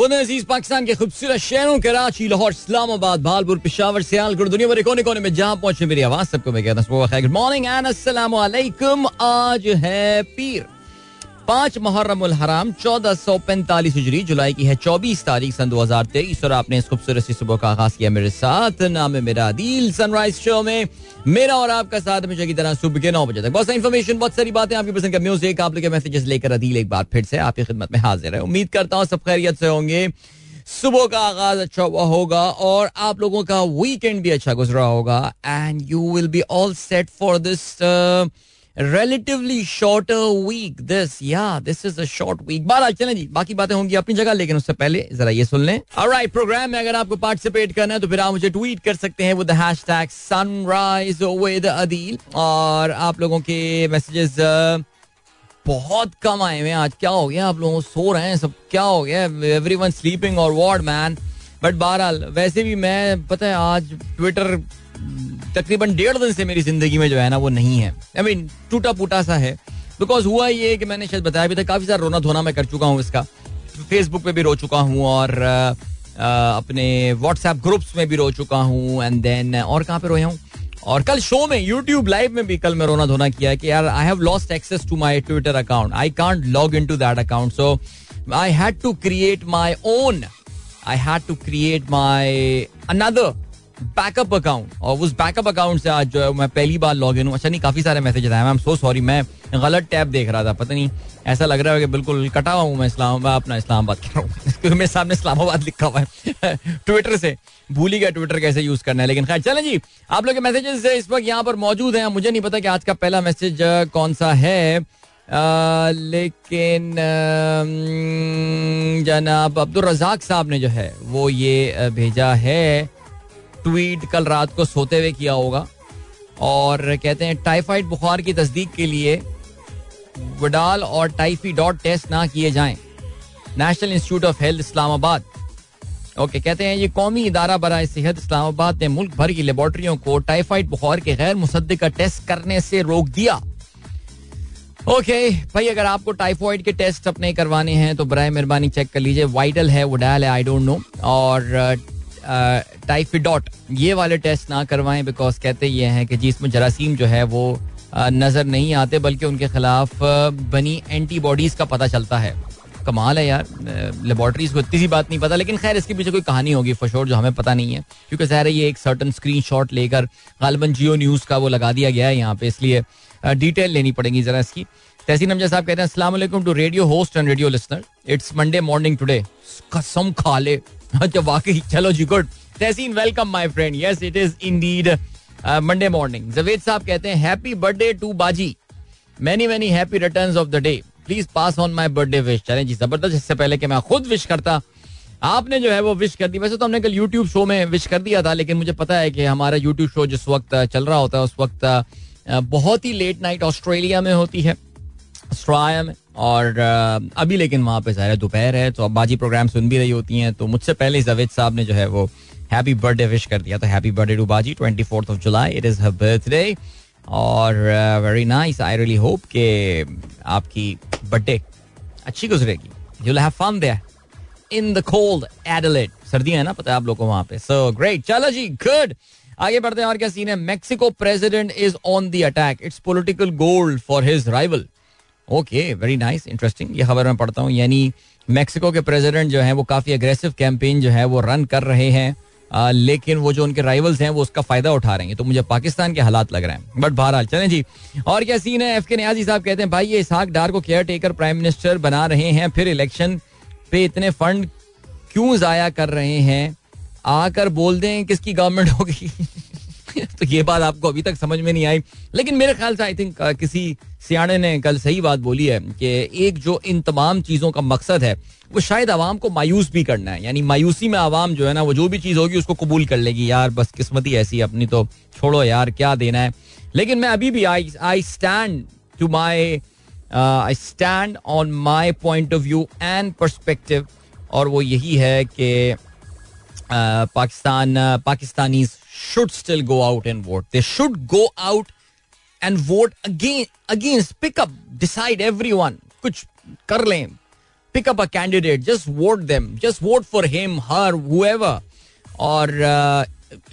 अज़ीज़ पाकिस्तान के खूबसूरत शहरों कराची, लाहौर, इस्लामाबाद, भालपुर, पिशावर सियालकोट दुनिया भर कोने कोने में जहाँ पहुँचे मेरी आवाज़, सबको मैं कहता हूँ गुड मॉर्निंग एंड अस्सलाम आज है पीर। पाँच मुहर्रम हराम, चौदह सौ पैंतालीस हिजरी, जुलाई की है चौबीस तारीख सन दो हज़ार तेईस, और आपने इस खूबसूरत सी सुबह का आगाज़ किया मेरे साथ, नाम है मेरा दिल सनराइज शो में मेरा और आपका साथ हमेशा की तरह सुबह के नौ बजे तक। बहुत सारी इन्फॉर्मेशन बहुत सारी बातें आपकी पसंद का म्यूज़िक आप लोग मैसेजेस लेकर अदील एक बार फिर से आपकी खिदमत में हाजिर है। उम्मीद करता हूँ सब खैरियत से होंगे। सुबह का आगाज़ अच्छा हुआ होगा, और आप लोगों का वीकेंड भी अच्छा गुजरा होगा and you will be all set for this relatively shorter week this या this is a short week बारह चलें जी, बाकी बातें होंगी अपनी जगह, लेकिन उससे पहले जरा ये सुन लें। ऑलराइट प्रोग्राम में अगर आपको पार्टिसिपेट करना है तो फिर आप मुझे ट्वीट कर सकते हैं with hashtag sunrise with Adeel और आप लोगों के मैसेजेस बहुत कम आए हुए आज क्या हो गया? आप लोग सो रहे हैं सब। क्या हो गया? एवरी वन स्लीपिंग और वॉर्ड मैन बट बहरहाल, वैसे भी मैं, पता है, आज ट्विटर तकरीबन डेढ़ दिन से मेरी ज़िंदगी में जो है ना वो नहीं है। आई मीन टूटा फूटा सा है। बिकॉज़ हुआ ये कि मैंने शायद बताया भी था, काफ़ी सारा रोना धोना मैं कर चुका हूँ इसका। फेसबुक पे भी रो चुका हूँ और अपने व्हाट्सएप ग्रुप्स में भी रो चुका हूँ एंड देन और कहाँ पे रोया हूँ? और कल शो में यूट्यूब लाइव में भी कल मैं रोना धोना किया कि यार I have lost access to my Twitter account I can't log into that account so I had to create my own I had to create my another backup account और उस बैकअप अकाउंट से आज जो है मैं पहली बार log in हूँ। अच्छा नहीं काफ़ी सारे मैसेज आए मैं सो सॉरी मैं गलत टैब देख रहा था पता नहीं। ऐसा लग रहा है कि बिल्कुल कटा हुआ हूँ मैं इस्लामाबाद अपना इस्लामाबाद कर रहा हूँ। क्योंकि मेरे सामने इस्लामाबाद लिखा हुआ है। ट्विटर से। भूल ही गया ट्विटर कैसे यूज़ करना है लेकिन खैर चलें जी। आप लोग के मैसेजेस इस वक्त यहाँ पर मौजूद हैं। मुझे नहीं पता कि आज का पहला मैसेज कौन सा है। आ, लेकिन जनाब अब्दुल रजाक साहब ने जो है वो ये भेजा है। ट्वीट कल रात को सोते हुए किया होगा। और कहते हैं टाइफाइड बुखार की तस्दीक के लिए वडाल और टाइफी डॉट टेस्ट ना किए जाएँ। National Institute of Health Islamabad. Okay कहते हैं ये कौमी इदारा बरए सेहत इस्लामाबाद ने मुल्क भर की लेबोरेटरियों को टाइफाइड बुखार के गैर मुसद का टेस्ट करने से रोक दिया। ओके okay, भाई अगर आपको टाइफाइड के टेस्ट अपने करवाने हैं तो बर मेहरबानी चेक कर लीजिए। वाइटल है वडाल है आई डोंट नो और टाइफिडॉट ये वाले टेस्ट ना करवाएँ बिकॉज़ कहते ये हैं कि जिसमें जरासीम जो है वो नज़र नहीं आते, बल्कि उनके खिलाफ बनी एंटीबॉडीज का पता चलता है। कमाल है यार लेबोरेटरीज को इतनी सी बात नहीं पता, लेकिन खैर इसके पीछे कोई कहानी होगी फशोर जो हमें पता नहीं है। क्योंकि ज़ाहिर ये एक सर्टन स्क्रीन शॉट लेकर गालबन जियो न्यूज़ का वो लगा दिया गया है यहाँ पे, इसलिए डिटेल लेनी पड़ेगी जरा इसकी। तहसीन अमजद साहब कहते हैं, अस्सलाम to radio host and radio listener it's Monday morning today कसम खा ले अच्छा वाकई। चलो जी good. Tahseen welcome my friend yes it is indeed Monday morning Javed साहब कहते हैं हैप्पी बर्थडे टू बाजी। Many many happy returns of the day please pass on my birthday wish चलें जी ज़बरदस्त। इससे पहले कि मैं खुद विश करता आपने जो है वो विश कर दी। वैसे तो हमने कल यूट्यूब शो में विश कर दिया था लेकिन मुझे पता है कि हमारा यूट्यूब शो जिस वक्त चल रहा होता है उस वक्त uh, बहुत ही लेट नाइट ऑस्ट्रेलिया में होती है। ऑस्ट्रेलिया में। और अभी लेकिन वहाँ पे ज़ाहिर दोपहर है तो अब बाजी प्रोग्राम सुन भी रही होती हैं तो मुझसे पहले जवेद साहब ने जो है वो हैप्पी बर्थडे विश कर दिया तो हैप्पी बर्थडे टू बाजी twenty fourth of July it is her birthday और very nice I really hope के आपकी बर्थडे अच्छी गुजरेगी। You have fun there in the cold Adelaide सर्दियाँ है ना, पता है आप लोगों को वहाँ पे। सो ग्रेट चलो जी गुड आगे बढ़ते हैं और क्या सीन है? Mexico president is on the attack it's political gold for his rival okay very nice interesting ये खबर मैं पढ़ता हूँ यानी मैक्सिको के प्रेसिडेंट जो है वो काफ़ी अग्रेसिव कैंपेन जो है वो रन कर रहे हैं। आ, लेकिन वो जो उनके राइवल्स हैं वो उसका फ़ायदा उठा रहे हैं। तो मुझे पाकिस्तान के हालात लग रहे हैं। बट बहरहाल चले जी। और क्या सीन है? एफ़ के न्याजी साहब कहते हैं भाई ये इसहाक डार को केयर टेकर प्राइम मिनिस्टर बना रहे हैं फिर इलेक्शन पे इतने फंड क्यों जाया कर रहे हैं? आकर बोल दें किसकी गवर्नमेंट होगी? तो ये बात आपको अभी तक समझ में नहीं आई। लेकिन मेरे ख्याल से आई थिंक किसी सियाने ने कल सही बात बोली है कि एक जो इन तमाम चीज़ों का मकसद है, वो शायद आवाम को मायूस भी करना है। यानी मायूसी में आवाम जो है ना, वो जो भी चीज़ होगी उसको कबूल कर लेगी। यार, बस किस्मत ही ऐसी अपनी तो छोड़ो यार, क्या देना है। लेकिन मैं अभी भी I I stand to my I stand on my point of view and perspective और वो यही है कि Pakistan, Pakistani should still go out and vote. They should go out and vote again against pick up decide everyone. कुछ कर लें. Pick up a candidate just vote them just vote for him her however और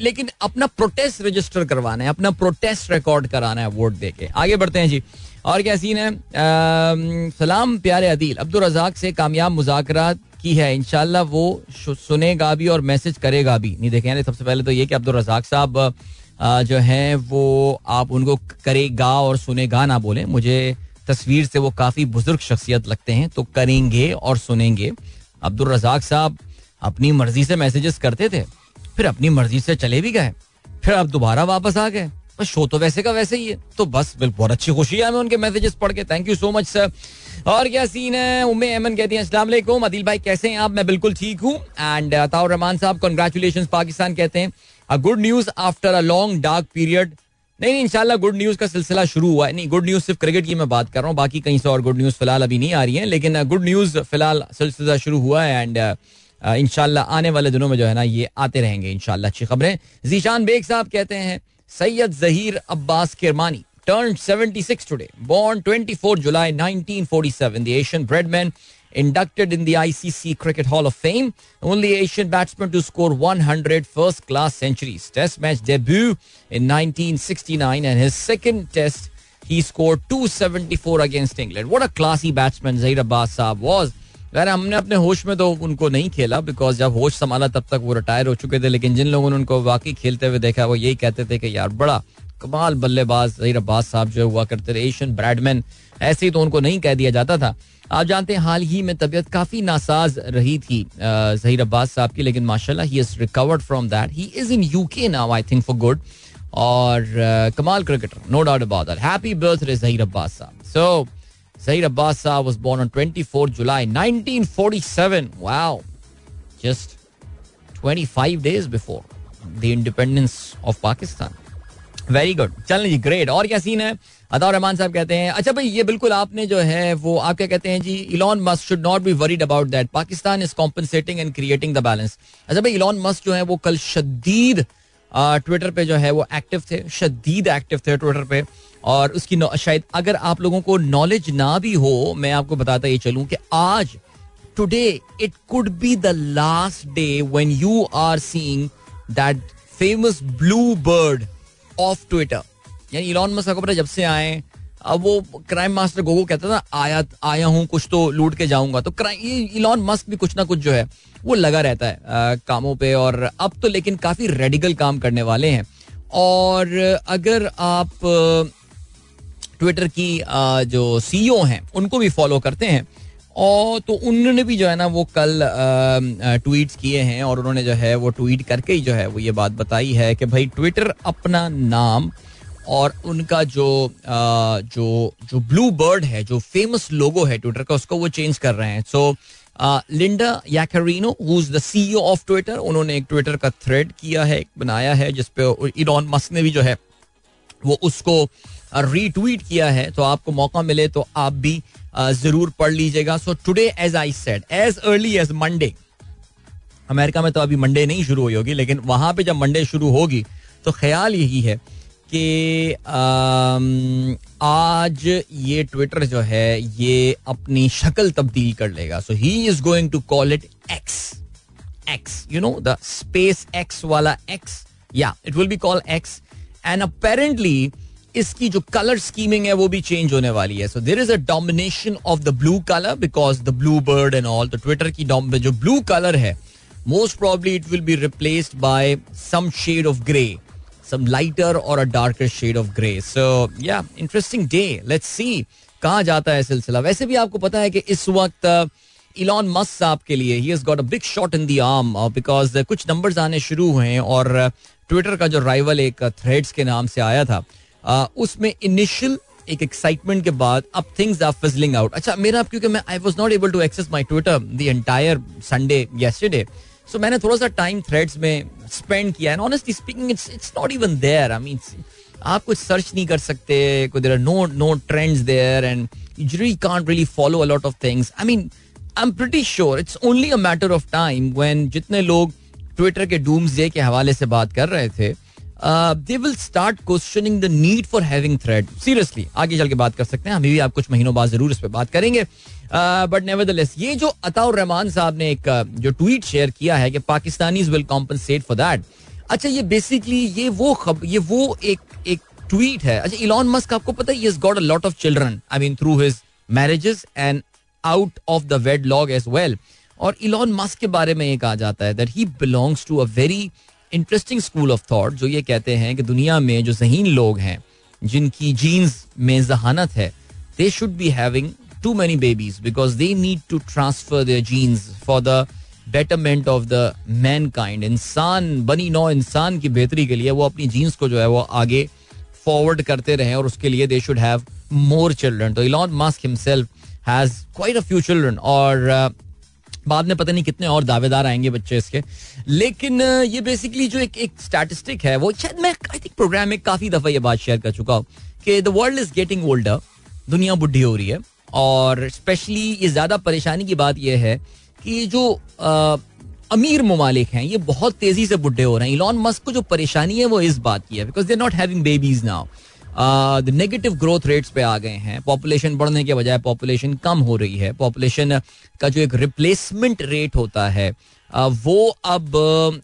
लेकिन अपना protest register करवाना है. अपना protest record कराना है वोट देके. आगे बढ़ते हैं जी. और क्या सीन है? uh, सलाम प्यारे अदील. अब्दुल रजाक से कामयाब मुजाकर की है इनशाला वो सुनेगा भी और मैसेज करेगा भी। नहीं देखें सबसे पहले तो ये कि अब्दुल रजाक साहब जो है, वो आप उनको करेगा और सुनेगा ना बोले। मुझे तस्वीर से वो काफ़ी बुज़ुर्ग शख्सियत लगते हैं तो करेंगे और सुनेंगे। अब्दुल रजाक साहब अपनी मर्ज़ी से मैसेजेस करते थे, फिर अपनी मर्ज़ी से चले भी गए, फिर अब दोबारा वापस आ गए। शो तो वैसे का वैसे ही है। तो बस बहुत अच्छी खुशी है हमें उनके मैसेजेस पढ़ के। Thank you so much sir और क्या सीन है? उम्मे अमन कहती हैं, अस्सलाम अदिल भाई कैसे हैं आप? मैं बिल्कुल ठीक हूँ. एंड ताउर रहमान साहब कंग्रेचुलेशन पाकिस्तान, कहते हैं। A good news after a long dark period नहीं नहीं, इंशाल्लाह गुड न्यूज़ का सिलसिला शुरू हुआ है। नहीं गुड न्यूज़ सिर्फ़ क्रिकेट की मैं बात कर रहा हूँ, बाकी कहीं से और गुड न्यूज़ फ़िलहाल अभी नहीं आ रही है। लेकिन गुड न्यूज़ फ़िलहाल सिलसिला शुरू हुआ है एंड इनशाला आने वाले दिनों में जो है ना, ये आते रहेंगे इनशाला अच्छी खबरें। जीशान बेग साहब कहते हैं Syed Zaheer Abbas Kirmani turned 76 today. Born 24 July 1947, the Asian bredman inducted in the ICC Cricket Hall of Fame. Only Asian batsman to score 100 first class centuries. Test match debut in 1969 and his second test he scored 274 against England. What a classy batsman Zahir Abbas Saab was. खैर, हमने अपने होश में तो उनको नहीं खेला because जब होश संभाला तब तक वो रिटायर हो चुके थे, लेकिन जिन लोगों ने उनको वाकई खेलते हुए देखा, वो यही कहते थे कि यार, बड़ा कमाल बल्लेबाज जहीर अब्बास साहब जो हुआ करते थे एशियन ब्रैडमैन ऐसे ही तो उनको नहीं कह दिया जाता था। आप जानते हैं, हाल ही में तबीयत काफ़ी नासाज रही थी जहीर अब्बास साहब की, लेकिन माशाल्लाह he is recovered from that he is in UK now I think for good और कमाल cricketer no doubt about that happy birthday Zaheer Abbas साहब। So Zaid Abbas was born on 24 July 1947. Wow. Just 25 days before the independence of Pakistan. Very good चल जी great और अता रहमान साहब कहते हैं अच्छा भाई, ये बिल्कुल आपने जो है, वो आप क्या कहते हैं जी Elon Musk should not be worried about that Pakistan is compensating and creating the balance अच्छा भाई इलॉन मस्क जो है, वो कल शदीद ट्विटर पे जो है, वो एक्टिव थे, शदीद एक्टिव थे ट्विटर पे और उसकी शायद अगर आप लोगों को नॉलेज ना भी हो मैं आपको बताता ये चलूँ कि आज today it could be the last day when you are seeing that famous blue bird of Twitter यानी इलॉन मस्क को पता जब से आए अब वो क्राइम मास्टर गोगो कहता था आया आया हूँ कुछ तो लूट के जाऊँगा। तो क्राइम इलॉन मस्क भी कुछ ना कुछ जो है वो लगा रहता है आ, कामों पे और अब तो लेकिन काफ़ी रेडिकल काम करने वाले हैं। और अगर आप ट्विटर की जो सीईओ हैं उनको भी फॉलो करते हैं। और तो उन्होंने भी जो है ना वो कल ट्वीट्स किए हैं और उन्होंने जो है वो ट्वीट करके ही जो है वो ये बात बताई है कि भाई ट्विटर अपना नाम और उनका जो आ, जो जो ब्लू बर्ड है जो फ़ेमस लोगो है ट्विटर का उसको वो चेंज कर रहे हैं। So Linda Yaccarino who is the CEO of Twitter उन्होंने एक ट्विटर का थ्रेड किया है बनाया है जिसपे इलॉन मस्क ने भी जो है वो उसको रीट्वीट किया है तो आपको मौका मिले तो आप भी ज़रूर पढ़ लीजिएगा। So today as I said as early as Monday America में तो अभी मंडे नहीं शुरू हुई होगी, लेकिन वहाँ पे जब मंडे शुरू होगी तो ख्याल यही है कि आज ये ट्विटर जो है, ये अपनी शक्ल तब्दील कर लेगा। So he is going to call it X X you know the space X वाला एक्स या it will be call X and apparently इसकी जो कलर स्कीमिंग है वो भी चेंज होने वाली है so there is a domination of the blue colour because the blue bird and all तो ट्विटर की जो ब्लू कलर है most probably it will be replaced by some shade of grey some lighter or a darker shade of gray. So yeah, interesting day. Let's see कहाँ जाता है सिलसिला वैसे भी आपको पता है कि इस वक्त इलॉन मस्क साहब के लिए he got a big shot in the arm because कुछ नंबर्स आने शुरू हुए हैं और ट्विटर का जो राइवल एक थ्रेड्स के नाम से आया था उसमें इनिशियल एक एक्साइटमेंट के बाद अब थिंग्स आर फिजलिंग आउट अच्छा मेरा क्योंकि मैं I was not able to access my Twitter the entire Sunday yesterday so मैंने थोड़ा सा टाइम थ्रेड्स में स्पेंड किया and honestly speaking it's it's not even there I mean आप कुछ सर्च नहीं कर सकते, कोई there are no no trends there and you really can't really follow a lot of things I mean I am pretty sure it's only a matter of time when जितने लोग Twitter के dooms day के हवाले से बात कर रहे थे they will start questioning the need for having thread seriously आगे चल के बात कर सकते हैं, अभी भी आप कुछ महीनों बाद ज़रूर इस पर बात करेंगे। बट नेवर द लेस ये जो अताउर रहमान साहब ने एक जो ट्वीट शेयर किया है कि Pakistani will compensate for that अच्छा ये बेसिकली ये वो खब, ये वो एक एक ट्वीट है। अच्छा इलॉन मस्क आपको पता है got a lot of children I mean through his marriages and out of the wedlock as well और इलॉन मस्क के बारे में ये कहा जाता है that he belongs to a very interesting school of thought जो ये कहते हैं कि दुनिया में जो जहीन लोग हैं जिनकी जीन्स में जहानत है they should be having too many babies because they need to transfer their genes for the betterment of the mankind इंसान बनी नौ इंसान की बेहतरी के लिए वो अपनी जीन्स को जो है वो आगे फॉरवर्ड करते रहे और उसके लिए they should have more children तो Elon Musk himself has quite a few children और uh, बाद में पता नहीं कितने और दावेदार आएँगे बच्चे इसके। लेकिन ये बेसिकली जो एक एक स्टैटिस्टिक है वो शायद मैं आई थिंक प्रोग्राम में काफ़ी दफ़ा ये बात शेयर कर चुका हूँ कि the world is getting older दुनिया बुढ़ी हो रही है और स्पेशली ये ज़्यादा परेशानी की बात यह है कि जो आ, अमीर ममालिक हैं ये बहुत तेज़ी से बुढ़े हो रहे हैं। इलॉन मस्क को जो परेशानी है वो इस बात की है because they not having babies now negative growth rates पे आ गए हैं। पॉपुलेशन बढ़ने के बजाय पॉपुलेशन कम हो रही है। पॉपुलेशन का जो एक रिप्लेसमेंट रेट होता है वो अब,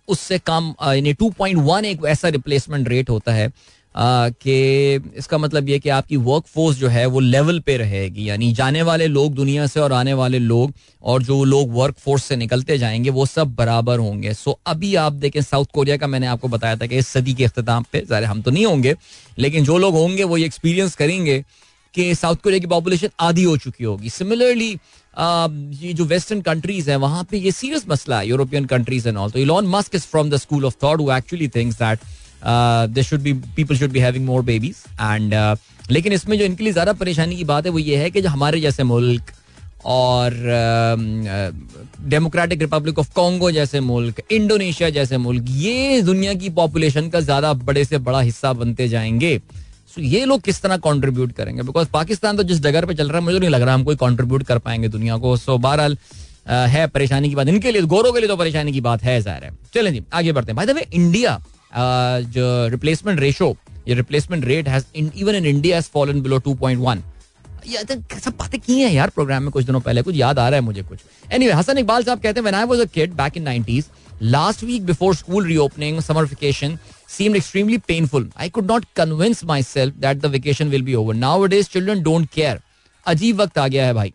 उससे कम यानी टू पॉइंट वन एक ऐसा रिप्लेसमेंट रेट होता है। कि इसका मतलब ये कि आपकी वर्क फोर्स जो है वो लेवल पे रहेगी, यानी जाने वाले लोग दुनिया से और आने वाले लोग और जो लोग वर्क फोर्स से निकलते जाएँगे वो सब बराबर होंगे। सो अभी आप देखें साउथ कोरिया का मैंने आपको बताया था कि इस सदी के अख्ताम पे, ज़ाहिर हम तो नहीं होंगे, लेकिन जो लोग होंगे वो ये एक्सपीरियंस करेंगे कि साउथ कोरिया की पॉपुलेशन आधी हो चुकी होगी। सिमिलरली ये जो वेस्टर्न कंट्रीज़ हैं, वहाँ पे ये सीरियस मसला है यूरोपियन कंट्रीज़ एंड ऑल तो Elon Musk is from the school of thought who actually thinks that they should be people should be having more babies and लेकिन इसमें जो इनके लिए ज़्यादा परेशानी की बात है वो ये है कि जो हमारे जैसे मुल्क और डेमोक्रेटिक रिपब्लिक ऑफ़ कॉन्गो जैसे मुल्क इंडोनेशिया जैसे मुल्क, ये दुनिया की पॉपुलेशन का ज़्यादा बड़े से बड़ा हिस्सा बनते जाएँगे। सो ये लोग किस तरह कंट्रीब्यूट करेंगे? बिकॉज़ पाकिस्तान तो जिस जगह पे चल रहा है, मुझे नहीं लग रहा हम कोई कंट्रीब्यूट कर पाएँगे दुनिया को। सो बहरहाल है परेशानी की बात। इनके लिए, गोरों के लिए तो परेशानी की बात है, ज़ाहिर है। चलें जी, आगे बढ़ते हैं। भाई इंडिया जो रिप्लेसमेंट रेशो ये replacement rate has even in India has fallen below 2.1 ये सब बातें की हैं यार प्रोग्राम में कुछ दिनों पहले कुछ याद आ रहा है मुझे कुछ एनीवे anyway, हसन इकबाल साहब कहते हैं when I was a kid back in 90s last week before school reopening summer vacation seemed extremely painful. I could not convince myself that the vacation will be over. Nowadays, children don't care. अजीब वक्त आ गया है भाई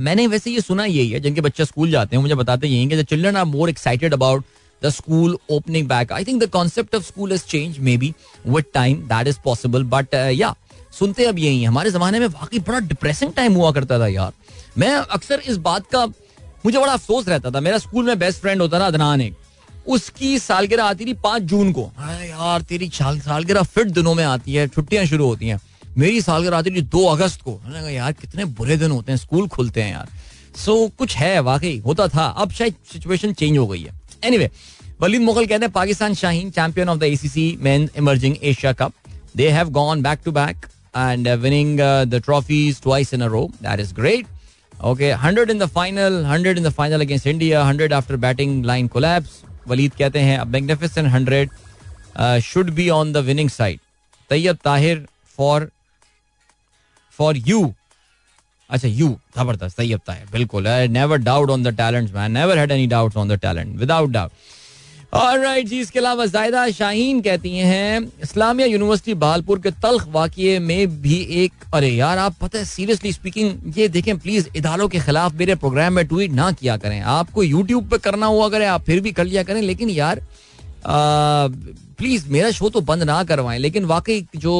मैंने वैसे ये सुना यही है जिनके बच्चे स्कूल जाते हैं मुझे बताते यही कि children are more excited about the school opening back. I think the concept of school has changed maybe with time. That is possible. But uh, yeah, सुनते अब यही हमारे जमाने में वाकई बड़ा डिप्रेसिंग टाइम हुआ करता था यार। मैं अक्सर इस बात का मुझे बड़ा अफसोस रहता था। मेरा स्कूल में बेस्ट फ्रेंड होता था अदनान एक। उसकी सालगिरह आती थी पाँच जून को। यार तेरी साल सालगिरह फिट दिनों में आती है। छुट्टियाँ शुरू होती हैं। मेरी सालगिरह आती थी दो अगस्त को। यार कितने बुरे दिन होते हैं। स्कूल खुलते हैं यार। सो so, कुछ है वाकई होता था। अब शायद सिचुएशन चेंज हो गई है। एनीवे वलीद मुगल कहते हैं Pakistan Shaheen champion of the ACC men emerging Asia cup they have gone back to back and uh, winning uh, the trophies twice in a row. That is great. Okay, 100 in the final, 100 in the final against India, 100 after batting line collapse. Waleed कहते हैं a magnificent 100 uh, should be on the winning side. Tayyab Tahir for for you. अच्छा you ज़बरदस्त तैयब ताहिर बिल्कुल I never doubt on the talents man never had any doubts on the talent without doubt right जी इसके अलावा जायदा शाहीन कहती हैं Islamia university Balpur के तल्ख वाक्य में भी एक अरे यार आप पता है सीरियसली स्पीकिंग ये देखें प्लीज़ इदारों के खिलाफ मेरे प्रोग्राम में ट्वीट ना किया करें। आपको यूट्यूब पे करना हुआ करें आप फिर भी कर लिया करें लेकिन यार प्लीज़ मेरा शो तो बंद ना करवाएँ लेकिन वाकई जो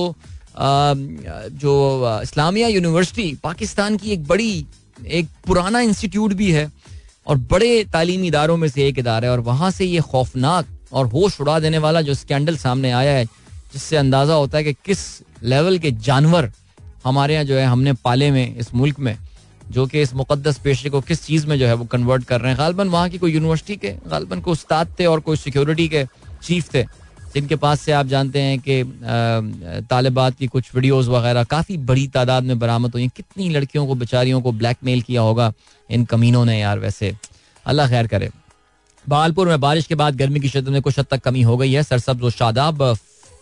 आ, जो इस्लामिया यूनिवर्सिटी पाकिस्तान की एक बड़ी एक पुराना इंस्टीट्यूट भी है और बड़े तालीमी इदारों में से एक इदारा है और वहाँ से ये खौफनाक और होश उड़ा देने वाला जो स्कैंडल सामने आया है, जिससे अंदाज़ा होता है कि किस लेवल के जानवर हमारे यहाँ जो है, हमने पाले में इस मुल्क में, जो कि इस मुकदस पेशे को किस चीज़ में जो है वो कन्वर्ट कर रहे हैं। गालबन वहाँ की कोई यूनिवर्सिटी के, गालबन कोई उस्ताद थे और कोई सिक्योरिटी के चीफ थे। जिनके पास से आप जानते हैं कि तालिबात की कुछ वीडियोस वगैरह काफ़ी बड़ी तादाद में बरामद हुई। कितनी लड़कियों को, बेचारियों को ब्लैकमेल किया होगा इन कमीनों ने यार वैसे। अल्लाह खैर करे। भागलपुर में बारिश के बाद गर्मी की शिदत में कुछ हद तक कमी हो गई है। Sarsabz Shadab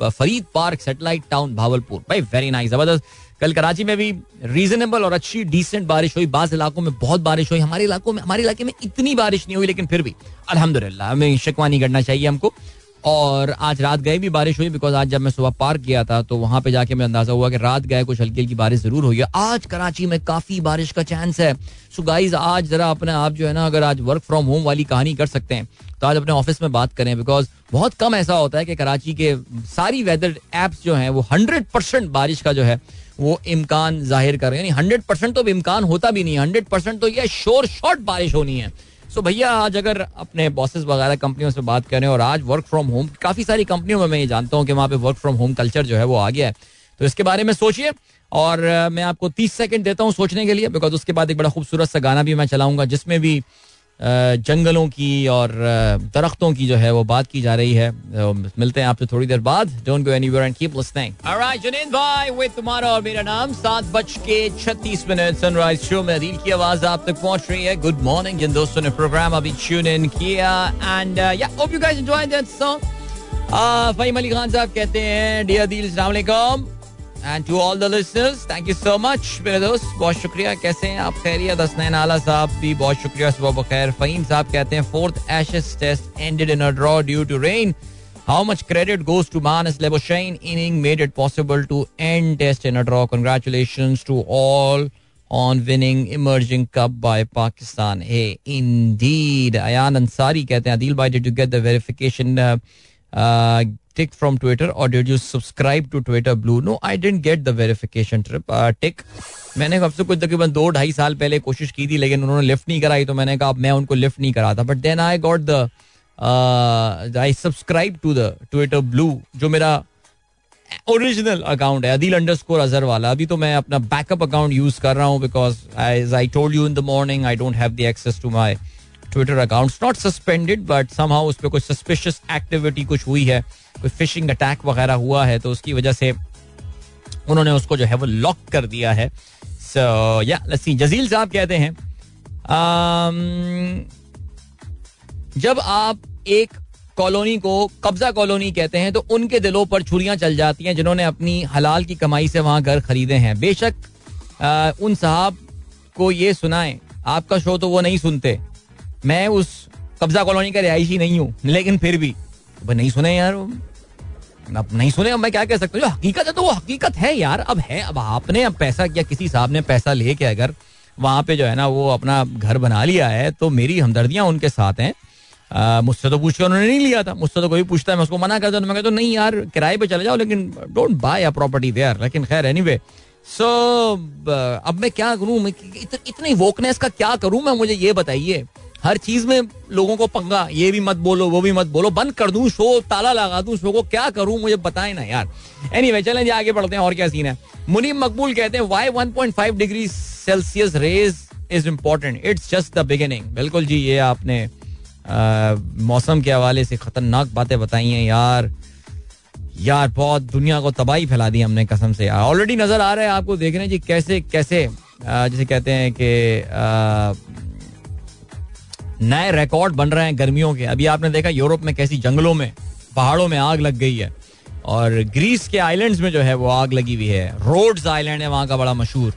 Farid park satellite town Bahawalpur. भाई वेरी नाइस ज़बरदस्त। कल कराची में भी रीजनेबल और अच्छी डिसेंट बारिश हुई। बाज इलाकों में बहुत बारिश हुई। हमारे इलाकों में, हमारे इलाके में इतनी बारिश नहीं हुई, लेकिन फिर भी, अल्हम्दुलिल्लाह, हमें शिकवा नहीं करना चाहिए हमको। और आज रात गए भी बारिश हुई बिकॉज़ आज जब मैं सुबह पार्क गया था तो वहाँ पे जाके मैं अंदाज़ा हुआ कि रात गए, कुछ हल्की हल्की बारिश ज़रूर हुई है। आज कराची में काफ़ी बारिश का चांस है। सो गाइज़ आज जरा अपने आप जो है ना, अगर आज वर्क फ्रॉम होम वाली कहानी कर सकते हैं तो आज अपने ऑफ़िस में बात करें बिकॉज़ बहुत कम ऐसा होता है कि कराची के सारी वेदर एप्स जो हैं, वो हंड्रेड परसेंट बारिश का जो है, वो इम्कान ज़ाहिर कर रहे हैं। यानी हंड्रेड परसेंट तो इम्कान होता भी नहीं है हंड्रेड परसेंट तो यह शोर शॉर्ट बारिश होनी है। सो भैया, आज अगर अपने बॉसेस वगैरह कंपनियों से बात करें और आज वर्क फ्रॉम होम काफ़ी सारी कंपनियों में मैं ये जानता हूँ कि वहाँ पे वर्क फ्रॉम होम कल्चर जो है वो आ गया है। तो इसके बारे में सोचिए और मैं आपको तीस सेकंड देता हूँ सोचने के लिए बिकॉज़ उसके बाद एक बड़ा खूबसूरत सा गाना भी मैं चलाऊँगा, जिसमें भी जंगलों की और दरख्तों की जो है वो बात की जा रही है। मिलते हैं आपसे थोड़ी देर बाद। Don't go anywhere and keep listening alright भाई विद और मेरा नाम बज के छत्तीस मिनट सनराइज शो में की आवाज़ आप तक पहुँच रही है गुड मॉर्निंग जिन दोस्तों ने प्रोग्राम अभी ट्यून इन किया एंड या hope you guys enjoy that song Faheem Ali Khan साहब कहते हैं डियर अदील अस्सलाम वालेकुम And to all the listeners thank you so much मेरे दोस्त बहुत शुक्रिया कैसे हैं आप खैरियत हसनैन आला साहब भी बहुत शुक्रिया सुबह बखैर फहीम साहब कहते हैं fourth Ashes test ended in a draw due to rain How much credit goes to Manas Leboshain inning made it possible to end test in a draw. Congratulations to all on winning emerging cup by Pakistan. Hey, indeed. Ayan Ansari कहते हैं Adil bhai did you get the verification uh, uh, from Twitter और or you subscribe to Twitter blue no I didn't get the verification trip. Uh, मैंने अब से कुछ तकरीबन दो ढाई साल पहले कोशिश की थी लेकिन उन्होंने लिफ्ट नहीं कराई तो मैंने कहा मैं उनको लिफ्ट नहीं करा था। But then I got the I subscribe to the Twitter blue जो मेरा ओरिजिनल अकाउंट है अदिल अंडर स्कोर अजहर वाला। अभी तो मैं अपना बैकअप अकाउंट यूज़ कर रहा हूँ because I told you in the morning I don't have the access to my Twitter account not suspended but somehow उस पर कुछ सस्पिशियस एक्टिविटी कुछ हुई है। कोई फिशिंग अटैक वगैरह हुआ है तो उसकी वजह से उन्होंने उसको जो है वो लॉक कर दिया है। सो या जजील साहब कहते हैं um, जब आप एक कॉलोनी को कब्जा कॉलोनी कहते हैं तो उनके दिलों पर छुरियाँ चल जाती हैं जिन्होंने अपनी हलाल की कमाई से वहाँ घर खरीदे हैं। बेशक आ, उन साहब को ये सुनाएँ आपका शो तो वो नहीं सुनते। मैं उस कब्जा कॉलोनी का रिहायशी नहीं हूँ, लेकिन फिर भी। नहीं सुने यार अब नहीं सुने, अब मैं क्या कह सकता हूँ? जो हकीकत है तो वो हकीकत है यार। अब है, अब आपने अब पैसा या किसी साहब ने पैसा लेके अगर वहाँ पे जो है ना वो अपना घर बना लिया है तो मेरी हमदर्दियाँ उनके साथ हैं। मुझसे तो पूछ के उन्होंने नहीं लिया था। मुझसे तो कोई पूछता है, मैं उसको मना करता हूँ मैं कहता तो नहीं यार, किराए पे चले जाओ, लेकिन don't buy a property there लेकिन खैर एनीवे सो अब मैं क्या करूँ? इतनी वोकनेस का क्या करूँ? मैं, मुझे ये बताइए। हर चीज़ में लोगों को पंगा ये भी मत बोलो वो भी मत बोलो बंद कर दूँ शो ताला लगा दूँ शो को क्या करूँ मुझे बताएँ ना यार। एनी anyway, चलें आगे बढ़ते हैं और क्या सीन है? मुनीम मकबूल कहते हैं why 1.5 degree Celsius raise is important it's just the beginning बिल्कुल जी ये आपने मौसम के हवाले से खतरनाक बातें बताई हैं यार। यार बहुत दुनिया को तबाही फैला दी हमने कसम से। यार ऑलरेडी नज़र आ रहा है आपको देख रहे हैं जी कैसे कैसे जैसे कहते हैं कि नए रिकॉर्ड बन रहे हैं गर्मियों के। अभी आपने देखा यूरोप में कैसी जंगलों में, पहाड़ों में आग लग गई है। और ग्रीस के आइलैंड्स में जो है वो आग लगी हुई है। रोड्स आइलैंड है, वहाँ का बड़ा मशहूर।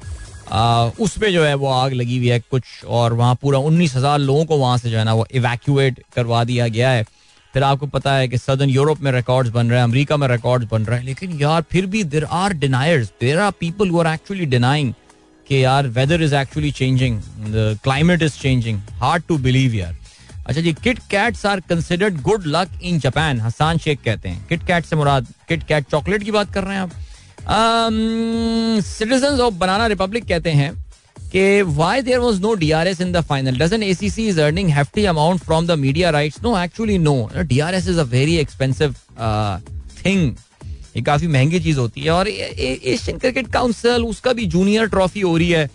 उस पे जो है वो आग लगी हुई है कुछ, और वहाँ पूरा उन्नीस हज़ार लोगों को वहाँ से जो है ना वो इवैक्यूएट करवा दिया गया है। फिर आपको पता है कि सदर्न यूरोप में रिकॉर्ड्स बन रहे हैं अमेरिका में रिकॉर्ड्स बन रहे हैं। लेकिन यार, फिर भी there are deniers there are people who are actually denying कि यार weather is actually changing the climate is changing hard to believe यार अच्छा जी Kit Kats are considered good luck in Japan Hasan Sheikh कहते हैं Kit Kat से मुराद Kit Kat chocolate की बात कर रहे हैं आप सिटीजन ऑफ़ बनाना रिपब्लिक कहते हैं कि why there was no DRS in the final? Doesn't ACC is earning hefty amount from the media rights? No, actually no. DRS is a very expensive uh, thing. ये काफ़ी महँगी चीज़ होती है और Asian cricket council उसका भी junior trophy हो रही है।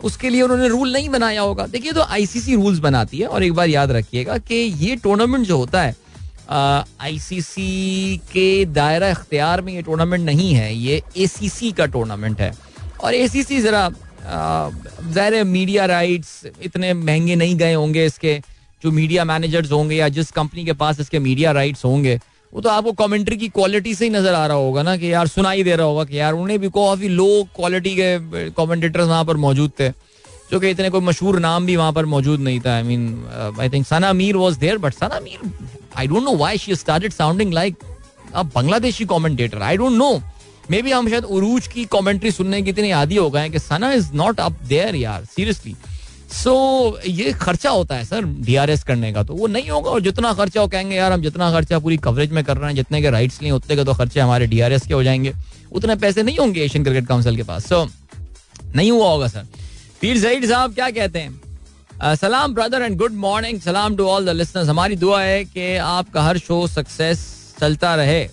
उसके लिए उन्होंने रूल नहीं बनाया होगा। देखिए तो आईसीसी रूल्स बनाती है और एक बार याद रखिएगा कि ये टूर्नामेंट जो होता है आईसीसी के दायरा इख्तियार में ये टूर्नामेंट नहीं है, ये एसीसी का टूर्नामेंट है। और एसीसी जरा ज़ाहिर मीडिया राइट्स इतने महँगे नहीं गए होंगे इसके, जो मीडिया मैनेजर्स होंगे या जिस कंपनी के पास इसके मीडिया राइट्स होंगे वो तो आपको कमेंट्री की क्वालिटी से ही नज़र आ रहा होगा ना कि यार सुनाई दे रहा होगा कि यार उन्हें भी काफ़ी लो क्वालिटी के कमेंटेटर्स वहाँ पर मौजूद थे, जो कि इतने कोई मशहूर नाम भी वहाँ पर मौजूद नहीं था। I mean I think Sana Mir was there but Sana Mir I don't know why she started sounding like a Bangladeshi commentator I don't know maybe हम शायद उरूज की कॉमेंट्री सुनने की इतने आदि हो गए कि Sana is not up there यार सीरियसली सो so, ये खर्चा होता है सर डीआरएस करने का। तो वो नहीं होगा और जितना खर्चा हो कहेंगे यार हम जितना खर्चा पूरी कवरेज में कर रहे हैं जितने के राइट्स लिए उतने के तो खर्चे हमारे डीआरएस के हो जाएँगे। उतने पैसे नहीं होंगे एशियन क्रिकेट काउंसिल के पास। सो so, नहीं हुआ होगा सर। पीर जईद साहब क्या कहते हैं? सलाम ब्रदर एंड गुड मॉर्निंग सलाम टू ऑल द लिसनर्स हमारी दुआ है कि आपका हर शो सक्सेस चलता रहे।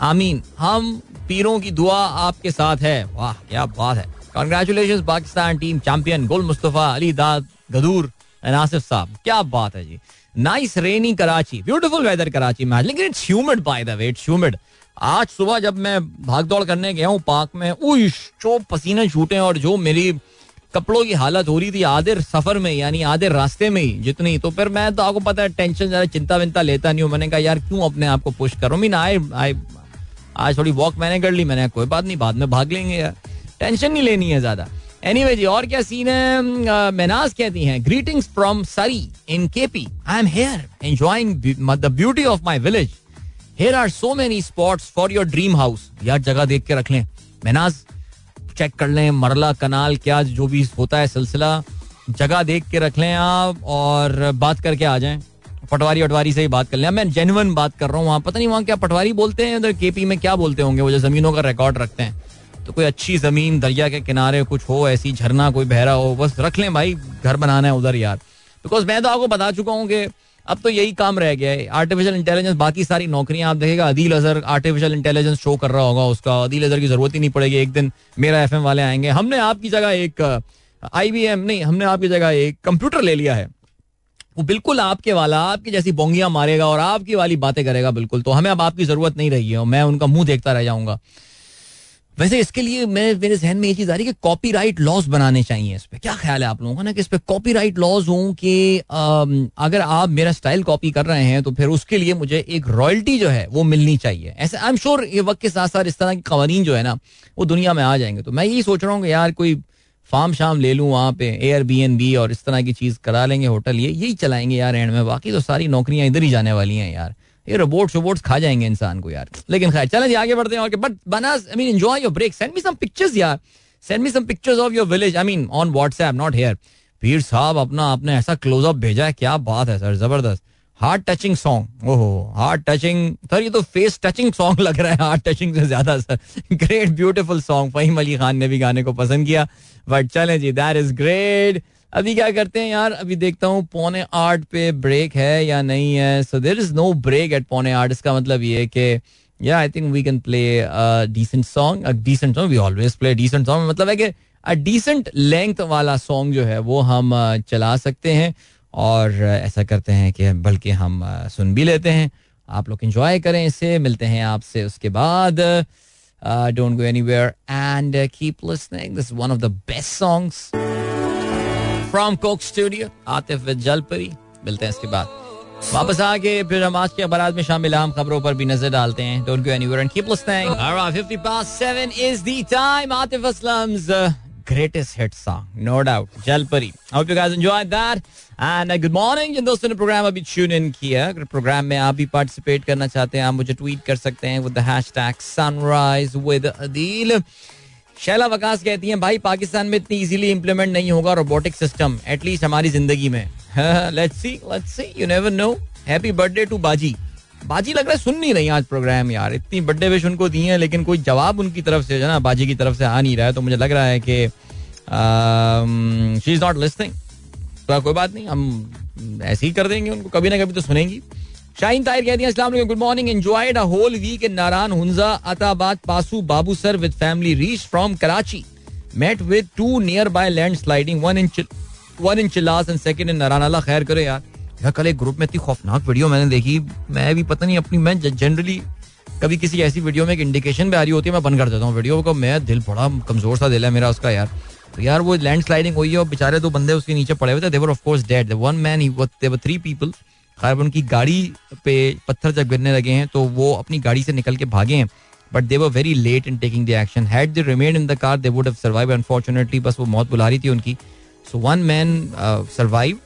आमीन। हम पीरों की दुआ आपके साथ है। वाह क्या बात है। कॉन्ग्रेचुलेशन पाकिस्तान टीम चैंपियन गुल मुस्तफ़ा अली दाद गदूर नासिफ साहब क्या बात है जी। Nice rainy Karachi beautiful weather Karachi में लेकिन it's humid by the way it's humid आज सुबह जब मैं भाग दौड़ करने गया हूँ पार्क में उश जो पसीने छूटे और जो मेरी कपड़ों की हालत हो रही थी आधे सफ़र में यानी आधे रास्ते में ही, जितनी तो फिर मैं तो आपको पता है टेंशन ज़्यादा चिंता विंता लेता नहीं हूँ। मैंने कहा, यार, क्यों अपने आप को पुश करो? मीन आई आई आज थोड़ी वॉक मैंने कर ली, मैंने कोई बात नहीं, बाद में भाग लेंगे यार। टेंशन नहीं लेनी है ज़्यादा। एनीवे जी, और क्या सीन है? मेनाज कहती हैं greetings from Sari in KP I am here enjoying the beauty of my village here are so many spots for your dream house यार, जगह देख के रख लें। मेनाज चेक कर लें, मरला, कनाल, क्या जो भी होता है सिलसिला, जगह देख के रख लें आप और बात करके आ जाएँ। पटवारी वटवारी से ही बात कर लें। मैं जेनुअन बात कर रहा हूँ, वहाँ पता नहीं वहाँ क्या पटवारी बोलते हैं, उधर केपी में क्या बोलते होंगे, वो जो जमीनों का रिकॉर्ड रखते हैं। तो कोई अच्छी ज़मीन, दरिया के किनारे कुछ हो, ऐसी झरना, कोई बहरा हो, बस रख लें भाई, घर बनाना है उधर यार। बिकॉज़ मैं तो आपको बता चुका हूँ कि अब तो यही काम रह गया है। आर्टिफिशियल इंटेलिजेंस बाकी सारी नौकरियाँ, आप देखेगा Adeel Azhar artificial intelligence show कर रहा होगा उसका। अदील अजहर की ज़रूरत ही नहीं पड़ेगी, एक दिन मेरा एफएम वाले आएँगे। हमने आपकी जगह एक आईबीएम नहीं, हमने आपकी जगह एक कंप्यूटर ले लिया है। वो बिल्कुल आपके वाला, आपकी जैसी बोंगियाँ मारेगा और आपकी वाली बातें करेगा बिल्कुल। तो हमें अब आपकी ज़रूरत नहीं रही है मैं उनका मुँह देखता रह जाऊँगा। वैसे इसके लिए मैं, मेरे जहन में ये चीज़ आ रही है कि कॉपीराइट लॉज बनाने चाहिए इस पर क्या ख्याल है आप लोगों का ना कि इस पे कॉपीराइट लॉज हों कि अगर आप मेरा स्टाइल कॉपी कर रहे हैं तो फिर उसके लिए मुझे एक रॉयल्टी जो है वो मिलनी चाहिए। ऐसे आई एम श्योर ये वक्त के साथ साथ इस तरह के कवानीन जो है ना, वो दुनिया में आ जाएँगे। तो मैं यही सोच रहा हूँ कि यार कोई फार्म शाम ले लूँ वहाँ पे एयर बी एन बी और इस तरह की चीज़ करा लेंगे, होटल, ये, यही चलाएँगे। यार एंड में बाकी तो सारी नौकरियाँ इधर ही जाने वाली हैं यार। ये रोबोट्स रोबोट्स खा जाएँगे इंसान को यार। लेकिन खैर, चलें आगे बढ़ते हैं और but Banas I mean enjoy your break send me some pictures यार। Send me some pictures of your village I mean on WhatsApp not here पीर साहब अपना, आपने ऐसा क्लोजअप भेजा है, क्या बात है सर, ज़बरदस्त। हार्ट टचिंग सॉन्ग ओहो हार्ट टचिंग सर, ये तो फेस टचिंग सॉन्ग लग रहा है हार्ट टचिंग से ज़्यादा sir. Great beautiful song Faheem Ali Khan ने भी गाने को पसंद किया। बट चले जी दैट इज़ ग्रेट अभी क्या करते हैं यार? अभी देखता हूँ, पौने आठ पे ब्रेक है या नहीं है? So there is no break at पौने आठ। इसका मतलब ये कि या I think we can play decent song decent song we always play decent song मतलब है कि डिसेंट लेंथ वाला सॉन्ग जो है, वो हम चला सकते हैं और ऐसा करते हैं कि बल्कि हम सुन भी लेते हैं। आप लोग इंजॉय करें इसे। मिलते हैं आपसे उसके बाद। Don't go anywhere and keep listening this one of the best songs from Coke Studio Atif Jalpari मिलते हैं इसके बाद। वापस आके फिर हम आज के अखबार में शामिल आम खबरों पर भी नज़र डालते हैं। Don't go anywhere and keep listening alright 50 past 7 is the time. Atif Aslam's greatest hit song no doubt. जलपरी hope you guys enjoyed that. And uh, good morning जिन दोस्तों ने प्रोग्राम अभी ट्यून इन किया अगर प्रोग्राम में आप भी पार्टिसिपेट करना चाहते हैं आप मुझे ट्वीट कर सकते हैं with the hashtag sunrise with Adeel Shaila Waqas कहती हैं, भाई, पाकिस्तान में इतनी इजीली इंप्लीमेंट नहीं होगा रोबोटिक सिस्टम एटलीस्ट हमारी ज़िंदगी में. Let's see let's see you never know happy birthday to बाजी। बाजी लग रहा है सुन नहीं रही आज प्रोग्राम यार। इतनी बर्थडे विश उनको दी है, लेकिन कोई जवाब उनकी तरफ़ से ना, बाजी की तरफ़ से आ नहीं रहा है तो मुझे लग रहा है कि शी इज़ नॉट लिस्टिंग तो कोई बात नहीं, हम ऐसे ही कर देंगे उनको, कभी ना कभी तो सुनेंगी। शाहीन ताहिर कहती हैं, अस्सलाम good morning enjoyed a whole week in Naran Hunza Attabad Passu Babusar with family reach from Karachi met with two nearby land sliding one in one in Chilas and second in Naran अल्लाह खैर करे यार यार, कल एक group में इतनी खौफनाक video मैंने देखी। मैं भी पता नहीं, अपनी, मैं जनरली कभी किसी ऐसी वीडियो में एक इंडिकेशन भी आ रही होती है, मैं बंद कर देता हूँ वीडियो को। मैं दिल बड़ा कमज़ोर सा दिल है मेरा उसका यार। तो यार, वो लैंड स्लाइडिंग हुई है और बेचारे दो बंदे उसके नीचे पड़े हुए थे। They were of course dead one man he three people खैर उनकी गाड़ी पे पत्थर जब गिरने लगे हैं तो वो अपनी गाड़ी से निकल के भागे हैं। But they were very late in taking the action had they remain in the car they would have survive unfortunately बस वो मौत बुला रही थी उनकी। So one man survive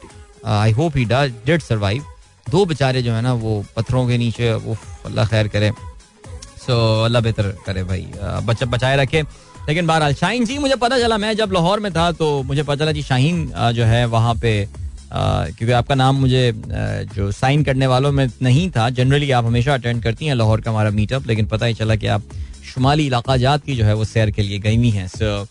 I hope he did survive दो बेचारे जो है ना, वो पत्थरों के नीचे वो अल्लाह खैर करे। सो अल्लाह बेहतर करे भाई। बच्चा बचाए रखे। लेकिन बहरहाल, शाहीन जी, मुझे पता चला, मैं जब लाहौर में था तो मुझे पता चला जी, शाहीन जो है, वहाँ पे क्योंकि आपका नाम मुझे जो साइन करने वालों में नहीं था जनरली आप हमेशा अटेंड करती हैं लाहौर का हमारा मीटअप लेकिन पता ही चला कि आप शुमाली इलाका जात की जो है वो सैर के लिए गई हुई हैं। So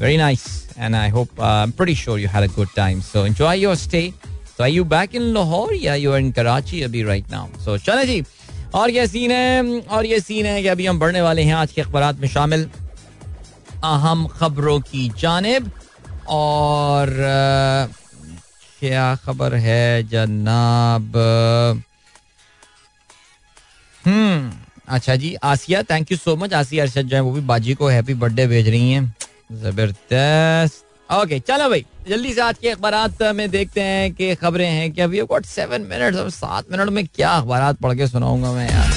very nice and I hope pretty sure you had a good time so enjoy your stay so I you back in Lahore या यू आर इन कराची अभी राइट नाउ सो चले जी, और ये सीन है, और ये सीन है कि अभी हम बढ़ने वाले हैं आज के अखबार में शामिल। अहम खबरों की जानब, और क्या खबर है जनाब? हम्म अच्छा जी, Asia thank you so much Asia Arshad जो है, वो भी बाजी को हैप्पी बर्थडे भेज रही हैं। ज़बरदस्त। ओके चलो भाई, जल्दी से आज के अखबार में देखते हैं कि खबरें हैं कि अभी गॉट सेवन मिनट और सात मिनट में क्या अखबार पढ़ के सुनाऊँगा मैं यार।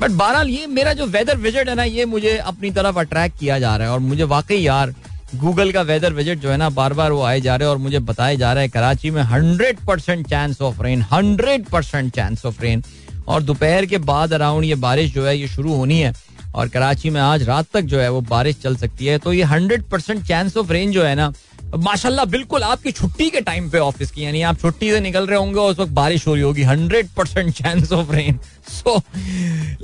बट बहरहाल ये मेरा जो वेदर विज़िट है ना, ये मुझे अपनी तरफ़ अट्रैक्ट किया जा रहा है और मुझे वाकई यार गूगल का वेदर विज़िट जो है ना बार बार वो आए जा रहे हैं और मुझे बताया जा रहा है कराची में hundred percent chance of rain hundred percent chance of rain और दोपहर के बाद अराउंड ये बारिश जो है, ये शुरू होनी है और कराची में आज रात तक जो है वो बारिश चल सकती है। तो ये hundred percent chance of rain जो है ना माशाल्लाह बिल्कुल आपकी छुट्टी के टाइम पे ऑफ़िस की यानी आप छुट्टी से निकल रहे होंगे और उस वक्त बारिश हो रही होगी hundred percent chance of rain so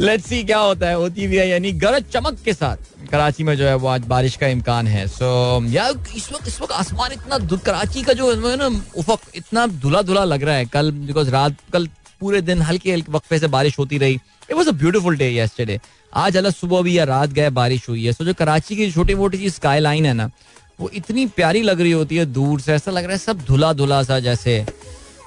let's see क्या होता है होती भी है यानी गरज चमक के साथ कराची में जो है वो आज बारिश का इम्कान है। सो so, यार इस वक्त इस वक्त आसमान इतना कराची का जो है ना उफक इतना धुला धुला लग रहा है कल बिकॉज़ रात कल पूरे दिन हल्के हल्के वक्फे से बारिश होती रही। It was a beautiful day yesterday आज अलग सुबह भी या रात गए बारिश हुई है। सो so, जो कराची की छोटी मोटी सी स्काई लाइन है ना वो इतनी प्यारी लग रही होती है दूर से, ऐसा लग रहा है सब धुला धुला सा जैसे।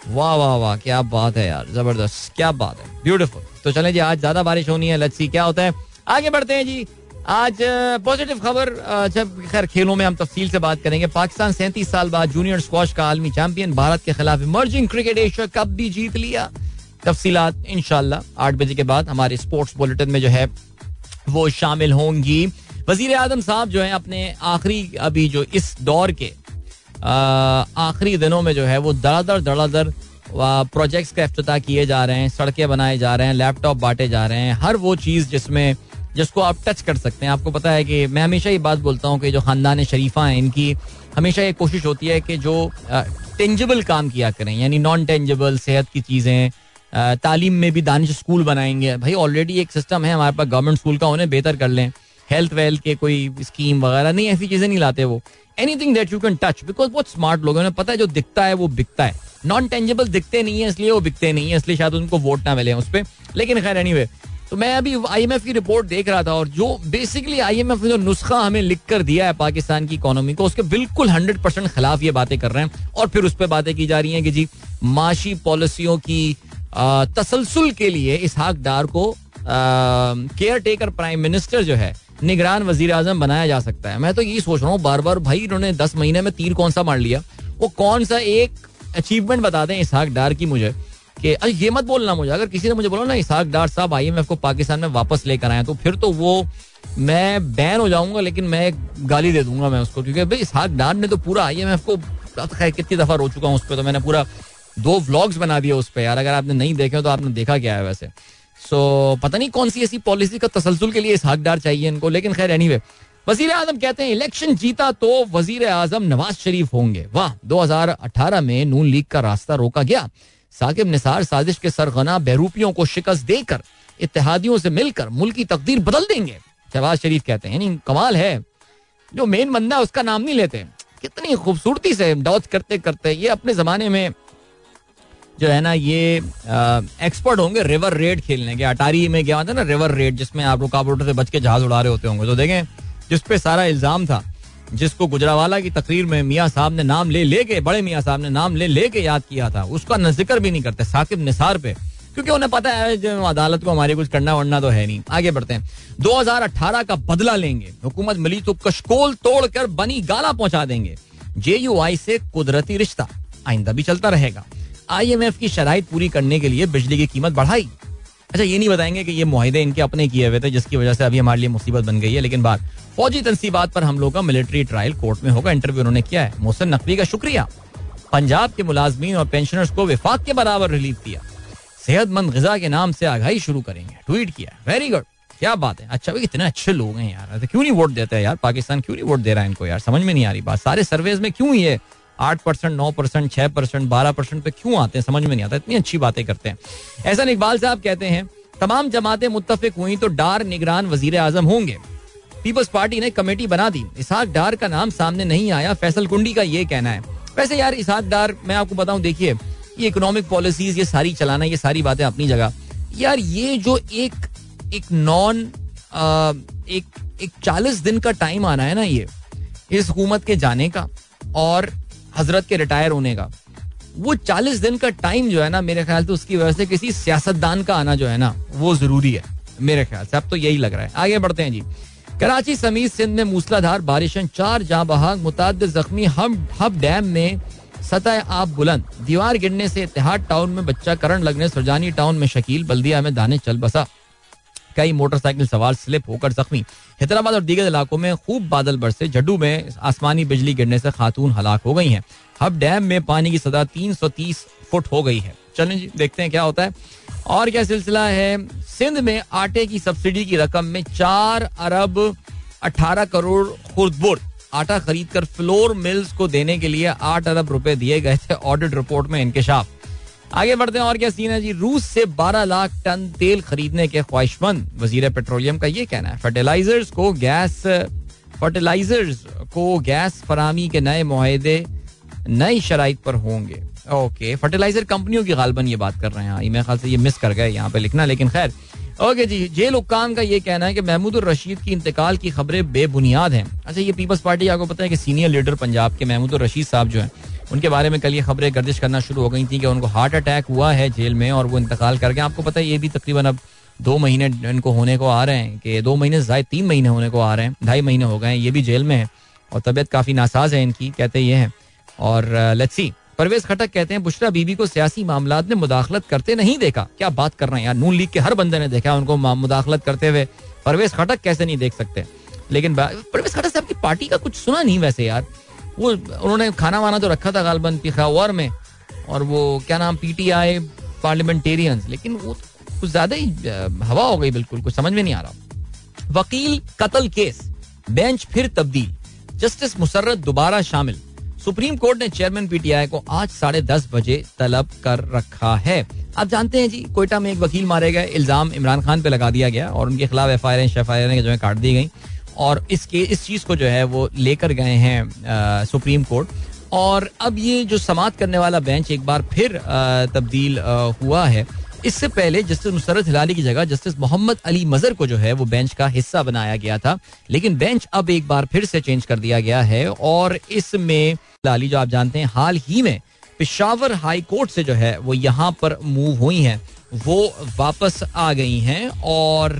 वाह वाह वाह, क्या बात है यार, ज़बरदस्त, क्या बात है ब्यूटीफुल तो चले जी, आज ज़्यादा बारिश होनी है लच्छी क्या होता है। आगे बढ़ते हैं जी, आज पॉजिटिव खबर जब खैर खेलों में हम तफसील से बात करेंगे, पाकिस्तान सैंतीस साल बाद जूनियर स्क्वाश का आलमी चैंपियन भारत के खिलाफ इमर्जिंग क्रिकेट एशिया कप भी जीत लिया। तफसीलात इनशाला आठ बजे के बाद हमारे स्पोर्ट्स बुलेटिन में जो है, वो शामिल होंगी। वज़ीर आज़म साहब जो है अपने आखिरी, अभी जो इस दौर के आखिरी दिनों में जो है वो दड़ादड़ दड़ादड़ प्रोजेक्ट्स का अफ्ताह किए जा रहे हैं, सड़कें बनाए जा रहे हैं लैपटॉप बांटे जा रहे हैं, हर वो चीज़ जिसमें, जिसको आप टच कर सकते हैं। आपको पता है कि मैं हमेशा ये बात बोलता हूँ कि जो खानदान शरीफा हैं, इनकी हमेशा ये कोशिश होती है कि जो टेंजिबल काम किया करें, यानी नॉन टेंजिबल सेहत की चीज़ें तालीम में भी दानिश स्कूल बनाएँगे। भाई ऑलरेडी एक सिस्टम है, हमारे पास गवर्नमेंट स्कूल का, उन्हें बेहतर कर लें। हेल्थ वेल्थ के कोई स्कीम वगैरह नहीं ऐसी चीज़ें नहीं लाते वो। Anything that you can touch because बहुत स्मार्ट लोग हैं पता है जो दिखता है वो बिकता है। नॉन टेंजेबल दिखते नहीं है इसलिए वो बिकते नहीं है इसलिए शायद उनको वोट ना मिले उस पर लेकिन खैर एनी anyway, तो मैं अभी आईएमएफ की रिपोर्ट देख रहा था और जो बेसिकली आईएमएफ ने जो नुस्खा हमें लिख कर दिया है पाकिस्तान की इकोनॉमी को उसके बिल्कुल हंड्रेड परसेंट खिलाफ ये बातें कर रहे हैं और फिर उस पर बातें की जा रही हैं कि जी माशी पॉलिसियों की तसलसल के लिए इसहाक डार को केयर टेकर प्राइम मिनिस्टर जो है निगरान वज़ीर आज़म बनाया जा सकता है। मैं तो यही सोच रहा हूँ बार बार भाई इन्होंने दस महीने में तीर कौन सा मार लिया। वो कौन सा एक अचीवमेंट बता दें इसहाक डार की मुझे, कि अरे ये मत बोलना मुझे, अगर किसी ने मुझे बोला ना इसहाक डार साहब आई आईएमएफ को पाकिस्तान में वापस लेकर आए तो फिर तो वो मैं बैन हो जाऊँगा, लेकिन मैं गाली दे दूँगा मैं उसको, क्योंकि भाई इसहाक डार ने तो पूरा आईएमएफ को खैर कितनी दफ़ा रो चुका हूँ उस पर तो मैंने पूरा दो व्लॉग्स बना दिए उस पर यार, अगर आपने नहीं देखे तो आपने देखा क्या है वैसे। सो पता नहीं कौन सी ऐसी पॉलिसी का तसलसल के लिए इस हकदार चाहिए इनको, लेकिन खैर एनी वे वज़ीर आज़म कहते हैं इलेक्शन जीता तो वज़ीर आज़म नवाज़ शरीफ होंगे. वाह 2018 में नून लीग का रास्ता रोका गया। साकिब निसार साजिश के सरगना बहरूपियों को शिकस्त देकर इतिहादियों से मिलकर मुल्क की तकदीर बदल देंगे। शहबाज शरीफ कहते हैं कमाल है। जो मेन बंदा है, उसका नाम नहीं लेते। कितनी खूबसूरती से डॉच करते करते ये अपने जमाने में जो है ना, ये एक्सपर्ट होंगे रिवर रेड खेलने के। अटारी में क्या होता है ना रिवर रेड जिसमें आप रुकावटों से बच के जहाज़ उड़ा रहे होते होंगे। तो देखें, जिस पे सारा इल्ज़ाम था, जिसको गुजरावाला की तकरीर में मियाँ साहब ने नाम ले लेके, बड़े मियाँ साहब ने नाम ले लेके याद किया था, उसका न ज़िक्र भी नहीं करते, साकिब निसार पे। क्योंकि उन्हें पता है, जो अदालत को हमारे कुछ करना वरना तो है नहीं। आगे बढ़ते हैं। 2018 का बदला लेंगे। हुकूमत मिली तो कशकोल तोड़कर बनी गाला पहुँचा देंगे। जे से कुदरती रिश्ता आइंदा भी चलता रहेगा। आईएमएफ की शराइ पूरी करने के लिए बिजली की कीमत बढ़ाई। अच्छा ये नहीं बताएँगे कि ये माहे इनके अपने किए हुए थे, जिसकी वजह से अभी हमारे लिए मुसीबत बन गई है, लेकिन बात, फौजी तनसीबात पर हम लोग का मिलिट्री ट्रायल कोर्ट में होगा, इंटरव्यू उन्होंने किया है। मोहसिन नकवी का शुक्रिया। पंजाब के मुलाजमीन और पेंशनर्स को विफाक के बराबर रिलीफ दिया। सेहतमंद गजा के नाम से आगाही शुरू करेंगे। ट्वीट किया वेरी गुड क्या बात है। अच्छा भाई, इतने अच्छे लोग हैं यार। क्यों नहीं वोट देते हैं यार? पाकिस्तान क्यों नहीं वोट दे रहा है इनको यार? समझ में नहीं आ रही बात। सारे सर्वेज में क्यों ये आठ परसेंट, नौ परसेंट, छह परसेंट, बारह परसेंट पे क्यों आते हैं? समझ में नहीं आता। इतनी अच्छी बातें करते हैं। ऐसा इकबाल साहब कहते हैं, तमाम जमातें मुतफिक हुई तो डार निगरान वज़ीर आज़म होंगे। पीपल्स पार्टी ने कमेटी बना दी। इसहाक डार का नाम सामने नहीं आया। फैसल कुंडी का ये कहना है। वैसे यार इसहाक डार, मैं आपको बताऊँ, देखिए, ये इकोनॉमिक पॉलिसीज़ ये सारी चलाना, ये सारी बातें अपनी जगह। यार, ये जो एक एक नॉन एक एक चालीस दिन का टाइम आना है ना ये, इस हुकूमत के जाने का, और हज़रत के रिटायर होने का। वो चालीस दिन का टाइम जो है ना, मेरे ख्याल से उसकी वजह से किसी सियासतदान का आना जो है ना, वो ज़रूरी है, मेरे ख्याल से। अब तो यही लग रहा है। आगे बढ़ते हैं जी। कराची समीत सिंध में मूसलाधार बारिश चार जहाँ बहाग मुताद जख्मी हम, हब डैम में सतह आप बुलंद। दीवार गिरने से इतिहाद टाउन में बच्चा करण लगने, सुरजानी टाउन में शकील, बल्दिया में दाने चल बसा। कई मोटरसाइकिल सवार स्लिप होकर जख्मी। हैदराबाद और दीगर इलाकों में खूब बादल बरसे। जड्डू में आसमानी बिजली गिरने से खातून हलाक हो गई हैं। हब डैम में पानी की सदा 330 फुट हो गई है। चलें जी, देखते हैं क्या होता है। और क्या सिलसिला है? सिंध में आटे की सब्सिडी की रकम में चार अरब अठारह करोड़ खुर्दबुर आटा खरीद कर फ्लोर मिल्स को देने के लिए आठ अरब रुपए दिए गए थे। ऑडिट रिपोर्ट में इंकशाफ आगे बढ़ते हैं और क्या सीन है जी? रूस से 12 लाख टन तेल खरीदने के ख्वाहिशमंद वज़ीर पेट्रोलियम का ये कहना है। फर्टिलाइजर्स को गैस फर्टिलाइजर्स को गैस फरामी के नए माहे नई शराइ पर होंगे। ओके फर्टिलाइज़र कंपनियों की गालबन ये बात कर रहे हैं। हाँ, मेरे ख्याल से ये मिस कर गए यहाँ पे लिखना लेकिन खैर। ओके जी जेल हुक्काम का ये कहना है कि महमूद रशीद की इंतकाल की खबरें बेबुनियाद हैं। अच्छा ये पीपल्स पार्टी आपको पता है कि सीनियर लीडर पंजाब के महमूद रशीद साहब जो हैं उनके बारे में कल ये खबरें गर्दिश करना शुरू हो गई थी कि उनको हार्ट अटैक हुआ है जेल में और वो इंतकाल कर गए। आपको पता है, ये भी तकरीबन अब दो महीने इनको होने को आ रहे हैं कि दो महीने से तीन महीने होने को आ रहे हैं, ढाई महीने हो गए हैं, ये भी जेल में है और तबीयत काफ़ी नासाज है इनकी, कहते ये हैं। और लेट्सी परवेज खटक कहते हैं, बुशरा बीबी को सियासी मामला में मुदाखलत करते नहीं देखा। क्या बात कर रहे हैं यार, नून लीग के हर बंदे ने देखा उनको मुदाखलत करते हुए। परवेज खटक कैसे नहीं देख सकते? लेकिन परवेज खटक साहब की पार्टी का कुछ सुना नहीं वैसे यार। वो उन्होंने खाना वाना तो रखा था गालबन पिखावर में, और वो क्या नाम पीटीआई पार्लियामेंटेरियंस लेकिन वो कुछ ज़्यादा ही हवा हो गई बिल्कुल, कुछ समझ में नहीं आ रहा। वकील कत्ल केस, बेंच फिर तब्दील, जस्टिस मुसर्रत दोबारा शामिल। सुप्रीम कोर्ट ने चेयरमैन पीटीआई को आज साढ़े दस बजे तलब कर रखा है। आप जानते हैं जी, कोयटा में एक वकील मारे गए, इल्ज़ाम इमरान खान पे लगा दिया गया, और उनके खिलाफ एफ़ आई आर जो है काट दी गई। और इसके, इस चीज़ को जो है वो लेकर गए हैं सुप्रीम कोर्ट। और अब ये जो समात करने वाला बेंच एक बार फिर तब्दील हुआ है। इससे पहले जस्टिस मुसरत हिलाली की जगह जस्टिस मोहम्मद अली मजर को जो है वो बेंच का हिस्सा बनाया गया था। लेकिन बेंच अब एक बार फिर से चेंज कर दिया गया है और इसमें हिलाली, जो आप जानते हैं, हाल ही में पिशावर हाई कोर्ट से जो है वो यहाँ पर मूव हुई हैं। वो वापस आ गई हैं और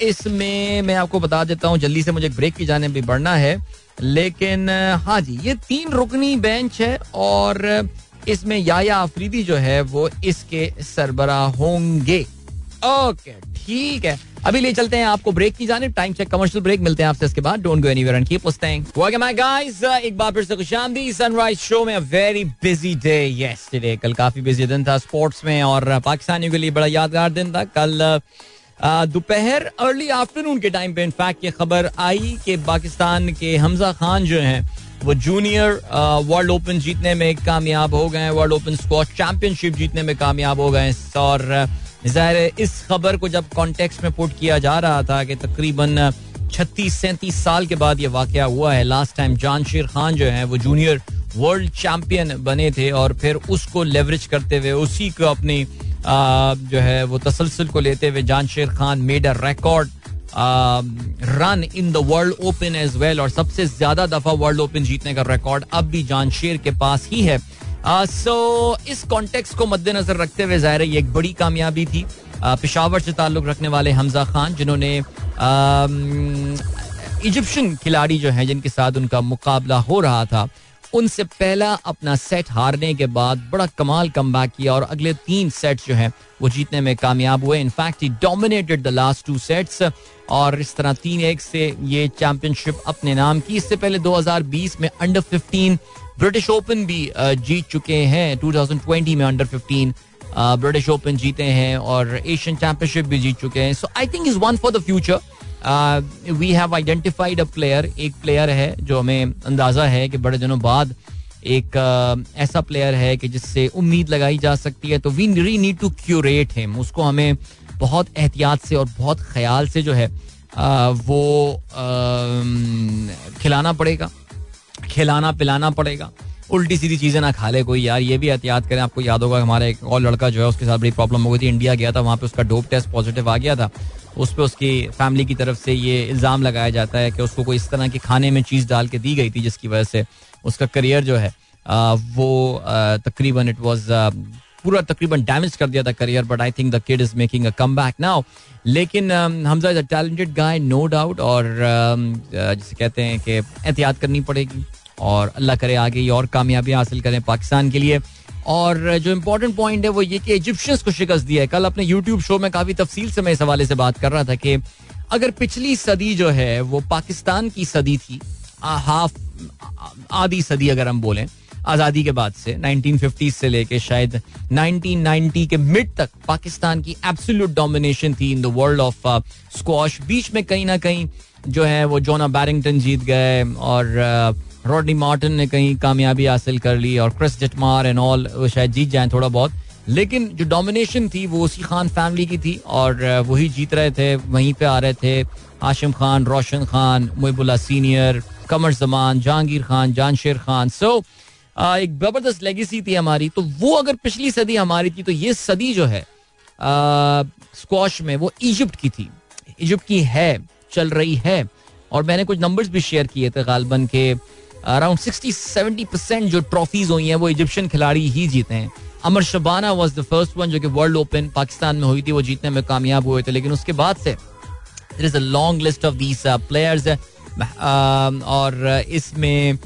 इसमें मैं आपको बता देता हूँ, जल्दी से मुझे ब्रेक की जाने भी बढ़ना है। लेकिन हाँ जी, ये तीन रुकनी बेंच है और इसमें याया अफरीदी जो है, वो इसके सरबरा होंगे। ओके ठीक है। अभी ले चलते हैं आपको ब्रेक की जाने। टाइम चेक कमर्शियल ब्रेक मिलते हैं आपसे इसके बाद। Don't go anywhere and keep listening welcome my guys एक बार फिर से खुशामदी सनराइज शो में वेरी बिज़ी डे यस्टरडे कल काफ़ी बिज़ी दिन था स्पोर्ट्स में और पाकिस्तानियों के लिए बड़ा यादगार दिन था। कल दोपहर अर्ली आफ्टरनून के टाइम पे इनफैक्ट ये खबर आई कि पाकिस्तान के हमजा खान जो हैं, वो जूनियर वर्ल्ड ओपन जीतने में कामयाब हो गए हैं वर्ल्ड ओपन स्क्वाश चैंपियनशिप जीतने में कामयाब हो गए हैं। और, ज़ाहिर इस खबर को जब कॉन्टेक्स्ट में पुट किया जा रहा था कि तकरीबन छत्तीस सैंतीस साल के बाद ये वाक़ हुआ है। लास्ट टाइम जानशीर खान जो है, वो जूनियर वर्ल्ड चैंपियन बने थे और फिर उसको लेवरेज करते हुए उसी को अपनी जो है वो तसलसल को लेते हुए Jansher Khan made a record run in the world open as well और सबसे ज़्यादा दफ़ा वर्ल्ड ओपन जीतने का रिकॉर्ड अब भी जान शेर के पास ही है। सो uh, इस कॉन्टेक्स को मद्देनजर रखते हुए ज़ाहिर है ये एक बड़ी कामयाबी थी। Uh, पिशावर से ताल्लुक रखने वाले हमजा खान जिन्होंने इजिप्शियन खिलाड़ी जो हैं जिनके साथ उनका मुकाबला हो रहा था। उनसे पहला अपना सेट हारने के बाद बड़ा कमाल कम किया और अगले तीन सेट जो है, वो जीतने में कामयाब हुए। In fact he dominated the last two sets और इस तरह तीन एक से ये चैंपियनशिप अपने नाम की। इससे पहले 2020 में अंडर 15 ब्रिटिश ओपन भी जीत चुके हैं। 2020 में अंडर 15 ब्रिटिश ओपन जीते हैं और एशियन चैंपियनशिप भी जीत चुके हैं। So I think is one for the future we have identified a player एक प्लेयर है जो हमें अंदाज़ा है कि बड़े दिनों बाद एक uh, ऐसा प्लेयर है कि जिससे उम्मीद लगाई जा सकती है। तो वी री नीड टू क्यूरेट हिम उसको हमें बहुत एहतियात से और बहुत ख्याल से जो है uh, वो uh, खिलाना पड़ेगा खिलाना पिलाना पड़ेगा। उल्टी सीधी चीज़ें ना खा ले कोई यार ये भी एहतियात करें। आपको याद होगा हमारा एक और लड़का जो है उसके साथ बड़ी प्रॉब्लम हो गई थी। इंडिया गया था वहाँ पे उसका डोप टेस्ट पॉजिटिव आ गया था। उस पर उसकी फैमिली की तरफ़ से ये इल्ज़ाम लगाया जाता है कि उसको कोई इस तरह के खाने में चीज़ डाल के दी गई थी, जिसकी वजह से उसका करियर जो है वो तकरीबन इट वॉज़ पूरा तकरीबन डैमेज कर दिया था career but I think the kid is making a comeback now लेकिन Hamza is a talented guy no doubt और जिसे कहते हैं कि एहतियात करनी पड़ेगी, और अल्लाह करे आगे और कामयाबी हासिल करें पाकिस्तान के लिए। और जो इम्पोर्टेंट पॉइंट है वो ये कि इजिप्शियंस को शिकस्त दिया है। कल अपने यूट्यूब शो में काफ़ी तफसील से मैं इस हवाले से बात कर रहा था कि अगर पिछली सदी जो है, वो पाकिस्तान की सदी थी हाफ़ आधी सदी अगर हम बोलें, आज़ादी के बाद से 1950 से लेके शायद 1990 के मिड तक पाकिस्तान की एब्सोल्यूट डोमिनेशन थी in the world of squash बीच में कहीं ना कहीं जो है, वो जोना बैरिंगटन जीत गए और रॉडनी मार्टन ने कहीं कामयाबी हासिल कर ली और क्रिस जटमार एंड ऑल शायद जीत जाए थोड़ा बहुत। लेकिन जो डोमिनेशन थी, वो उसी खान फैमिली की थी और वही जीत रहे थे, वहीं पे आ रहे थे आशिम खान, रोशन खान मुहिबुल्ला सीनियर कमर जमान, जहांगीर खान जानशेर खान। सो एक ज़बरदस्त लेगेसी थी हमारी। तो वो अगर पिछली सदी हमारी थी तो ये सदी जो है स्क्वाश में वो इजिप्ट की थी। इजिप्ट की है, चल रही है। और मैंने कुछ नंबर्स भी शेयर किए थे गालबन के। अराउंड सिक्सटी सेवेंटी परसेंट जो ट्रॉफीज हुई हैं, वो इजिप्शियन खिलाड़ी ही जीते हैं। Amr Shabana was the first one जो कि वर्ल्ड ओपन पाकिस्तान में हुई थी, वो जीतने में कामयाब हुए थे। लेकिन उसके बाद से is a long list of these players और इसमें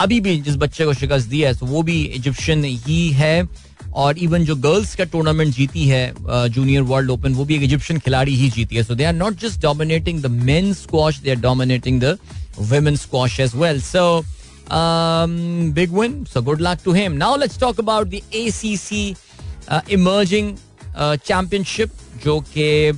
अभी भी जिस बच्चे को शिकस्त दी है तो वो भी इजिप्शियन ही है। और इवन जो गर्ल्स का टूर्नामेंट जीती है जूनियर वर्ल्ड ओपन वो भी एक इजिप्शियन खिलाड़ी ही जीती है। So they are not just dominating the men squash they are dominating the women squash as well So Um, big win. So good luck to him. Now let's talk about the ACC uh, emerging uh, championship जो कि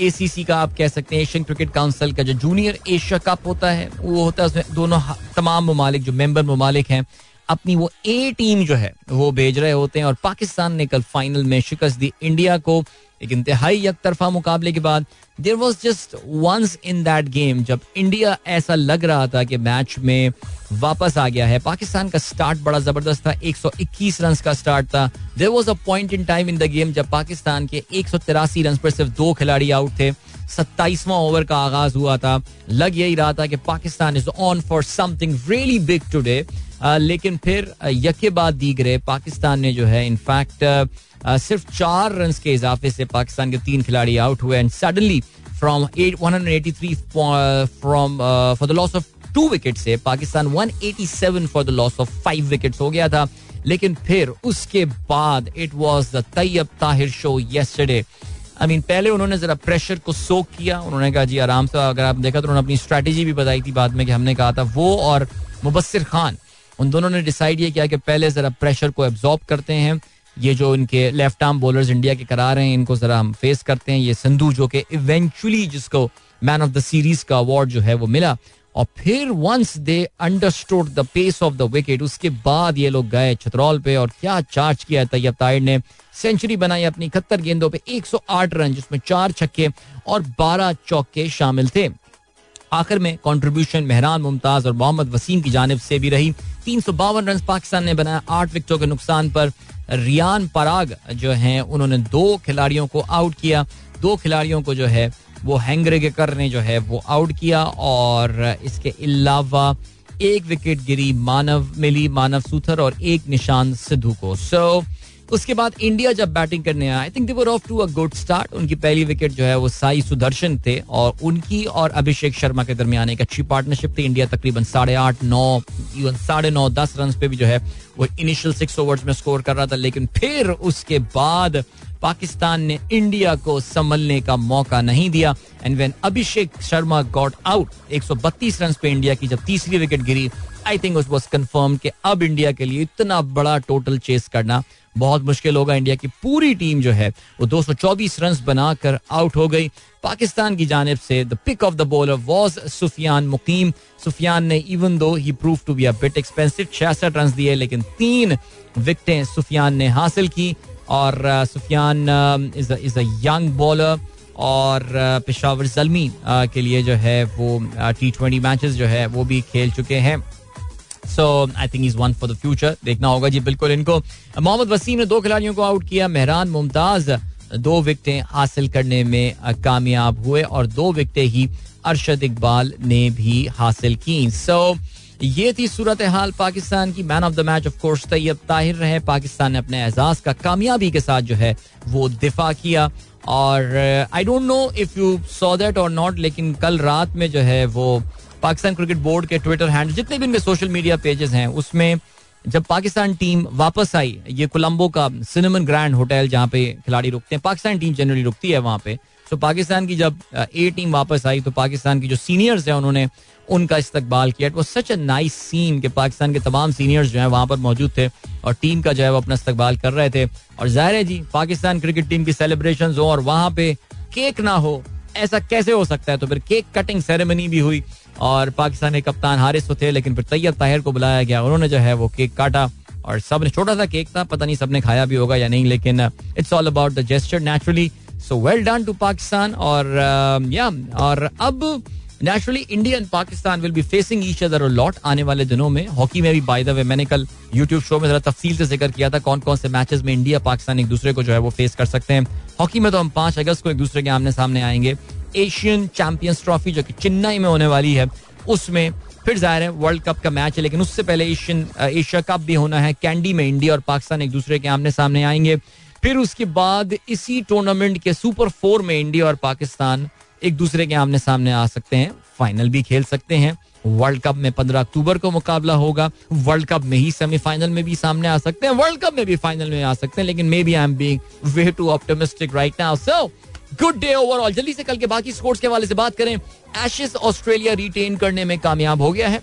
ACC का आप कह सकते हैं Asian cricket council का जो junior Asia cup होता है वो होता है उसमें दोनों तमाम ममालिक जो मेंबर ममालिक हैं अपनी वो ए टीम जो है वो भेज रहे होते हैं और पाकिस्तान ने कल फाइनल में शिकस्त दी इंडिया को एक इंतहाई एक तरफा मुकाबले के बाद there was just once in that game जब इंडिया ऐसा लग रहा था कि मैच में वापस आ गया है, पाकिस्तान का स्टार्ट बड़ा ज़बरदस्त था 121 रन का स्टार्ट था। There was a point in time in the game जब पाकिस्तान के एक रन पर सिर्फ़ दो खिलाड़ी आउट थे, सत्ताईसवां ओवर का आगाज़ हुआ था। लग यही रहा था कि Pakistan is on for something really big today लेकिन फिर यके बाद दीगरे पाकिस्तान ने जो है इनफैक्ट सिर्फ़ चार रन के इजाफे से पाकिस्तान के तीन खिलाड़ी आउट हुए and suddenly from eighty three from for the loss of two wicket से Pakistan 187 for the loss of five wicket हो गया था। लेकिन फिर उसके बाद it was the Tayyab Tahir show yesterday I mean पहले उन्होंने जरा प्रेशर को सोक किया। उन्होंने कहा, जी, आराम से अगर आप देखा तो उन्होंने अपनी स्ट्रेटेजी भी बताई थी बाद में कि हमने कहा था वो और मुबसर खान। उन दोनों ने डिसाइड ये किया कि पहले जरा प्रेशर को एब्जॉर्ब करते हैं। ये जो इनके लेफ़्ट आर्म बॉलर्स इंडिया के करा रहे हैं, इनको जरा हम फेस करते हैं। ये संधू जो कि इवेंचुअली जिसको मैन ऑफ़ द सीरीज़ का अवार्ड जो है वो मिला। और फिर once they understood the pace of the wicket उसके बाद ये लोग गए छतरौल पे और क्या चार्ज किया तैयब ताहिर ने। सेंचुरी बनाई अपनी इकहत्तर गेंदों पे 108 रन, जिसमें चार छक्के और 12 चौके शामिल थे। आखिर में कंट्रीब्यूशन मेहरान, मुमताज़ और मोहम्मद वसीम की जानब से भी रही। तीन सौ बावन रन पाकिस्तान ने बनाया, आठ विकेटों के नुकसान पर। रियान पराग जो हैं, उन्होंने दो खिलाड़ियों को आउट किया। दो खिलाड़ियों को जो है, वो हैंगरेगेकर ने जो है, वो आउट किया और इसके अलावा एक विकेट गिरी मानव, मिली मानव सूथर और एक निशान सिद्धू को। सो उसके बाद इंडिया जब बैटिंग करने आया I think they were off to a good start उनकी पहली विकेट जो है वो साई सुदर्शन थे और उनकी और अभिषेक शर्मा के दरमियान एक अच्छी पार्टनरशिप थी। इंडिया तकरीबन साढ़े आठ, नौ इवन साढ़े नौ, दस रन पे भी जो है वो इनिशियल सिक्स ओवर्स में स्कोर कर रहा था। लेकिन फिर उसके बाद पाकिस्तान ने इंडिया को संभलने का मौका नहीं दिया। And when Abhishek Sharma got out 132 run पे इंडिया की जब तीसरी विकेट गिरी आई थिंक वॉज़ कन्फर्म कि अब इंडिया के लिए इतना बड़ा टोटल चेस करना बहुत मुश्किल होगा इंडिया की पूरी टीम जो है, वो 224 रन बनाकर आउट हो गई। पाकिस्तान की जानब से the pick of the bowler was Sufiyan Muqeem Sufiyan ने even though he prove to be a bit expensive छियासठ रन दिए, लेकिन तीन विकटें सुफियान ने हासिल की। और Sufiyan is a young bowler और पेशावर जलमी के लिए जो है वो टी ट्वेंटी मैचेस जो है वो भी खेल चुके हैं। So I think is one for the future देखना होगा जी बिल्कुल इनको। मोहम्मद वसीम ने दो खिलाड़ियों को आउट किया। मेहरान मुमताज़ दो विकटें हासिल करने में कामयाब हुए और दो विकटें ही अरशद इकबाल ने भी हासिल की। सो so, ये थी सूरत हाल पाकिस्तान की man of the match of course Tayyab Tahir रहे। पाकिस्तान ने अपने एजाज का कामयाबी के साथ जो है वो दिफा किया। और I don't know if you saw that और नॉट लेकिन कल रात में जो है वो पाकिस्तान क्रिकेट बोर्ड के ट्विटर हैंड जितने भी इनके सोशल मीडिया पेजेस हैं, उसमें जब पाकिस्तान टीम वापस आई, ये कोलंबो का सिनेमन ग्रैंड होटल जहाँ पे खिलाड़ी रुकते हैं, पाकिस्तान टीम जनरली रुकती है वहाँ पे। तो पाकिस्तान की जब ए टीम वापस आई तो पाकिस्तान की जो सीनियर्स हैं, उन्होंने उनका इस्तकबाल किया। वो सच अ नाइस सीन के पाकिस्तान के तमाम सीनियर्स जो है, वहाँ पर मौजूद थे और टीम का जो है, वो अपना इस्तकबाल कर रहे थे। और ज़ाहिर है जी, पाकिस्तान क्रिकेट टीम की सेलिब्रेशन हो और वहाँ पे केक ना हो, ऐसा कैसे हो सकता है? तो फिर केक कटिंग सेरेमनी भी हुई। और पाकिस्तान के कप्तान हारिस तो थे लेकिन फिर तैयब ताहिर को बुलाया गया। उन्होंने जो है वो केक काटा और सबने छोटा सा केक था पता नहीं सबने खाया भी होगा या नहीं लेकिन it's all about the gesture naturally so well done to Pakistan और या uh, और अब naturally India and Pakistan will be facing each other lot आने वाले दिनों में। हॉकी में भी बाय द वे मैंने कल यूट्यूब शो में जरा तफसील से ज़िक्र किया था कौन कौन से मैचेस में इंडिया पाकिस्तान एक दूसरे को जो है वो फेस कर सकते हैं। हॉकी में तो हम पाँच अगस्त को एक दूसरे के आमने सामने आएँगे। एशियन चैंपियंस ट्रॉफी जो कि चेन्नई में होने वाली है, उसमें फिर ज़ाहिर है वर्ल्ड कप का मैच है, लेकिन उससे पहले एशियन, एशिया कप भी होना है, कैंडी में इंडिया और पाकिस्तान एक दूसरे के आमने सामने आएँगे। फिर उसके बाद इसी टूर्नामेंट के सुपर फोर में इंडिया और पाकिस्तान एक दूसरे के आमने सामने आ सकते हैं, फाइनल भी खेल सकते हैं। वर्ल्ड कप में पंद्रह अक्टूबर को मुकाबला होगा, वर्ल्ड कप में ही सेमीफाइनल में भी सामने आ सकते हैं, वर्ल्ड कप में भी फाइनल में आ सकते हैं, लेकिन maybe I am being way too optimistic right now so good day overall जल्दी से कल के बाकी स्पोर्ट्स के हवाले से बात करें। एशेस ऑस्ट्रेलिया रिटेन करने में कामयाब हो गया है।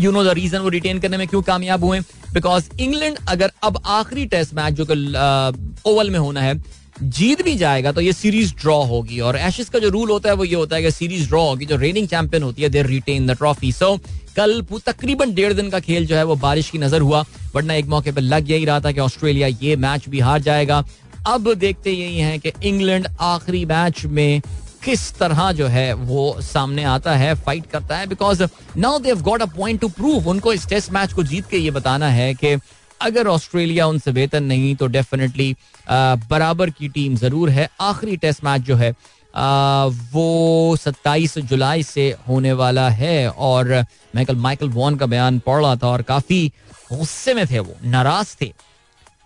यू नो द रीजन वो रिटेन करने में क्यों कामयाब हुए? बिकॉज़ इंग्लैंड अगर अब आखिरी टेस्ट मैच जो ओवल में होना है, जीत भी जाएगा तो ये सीरीज़ ड्रॉ होगी। और एशिस का जो रूल होता है, वो ये होता है कि सीरीज़ ड्रॉ होगी। जो रेनिंग चैंपियन होती है there retain the trophy so कल तकरीबन डेढ़ दिन का खेल जो है, वो बारिश की नज़र हुआ। वरना एक मौके पर लग यही रहा था कि ऑस्ट्रेलिया ये मैच भी हार जाएगा। अब देखते यही है कि इंग्लैंड आखिरी मैच में किस तरह जो है वो सामने आता है फाइट करता है because now they've got a point to prove उनको इस टेस्ट मैच को जीत के ये बताना है कि अगर ऑस्ट्रेलिया उनसे बेहतर नहीं तो डेफिनेटली बराबर की टीम ज़रूर है। आखिरी टेस्ट मैच जो है आ, वो 27 जुलाई से होने वाला है और मैं कल माइकल वॉन का बयान पढ़ रहा था और काफ़ी गुस्से में थे वो नाराज़ थे।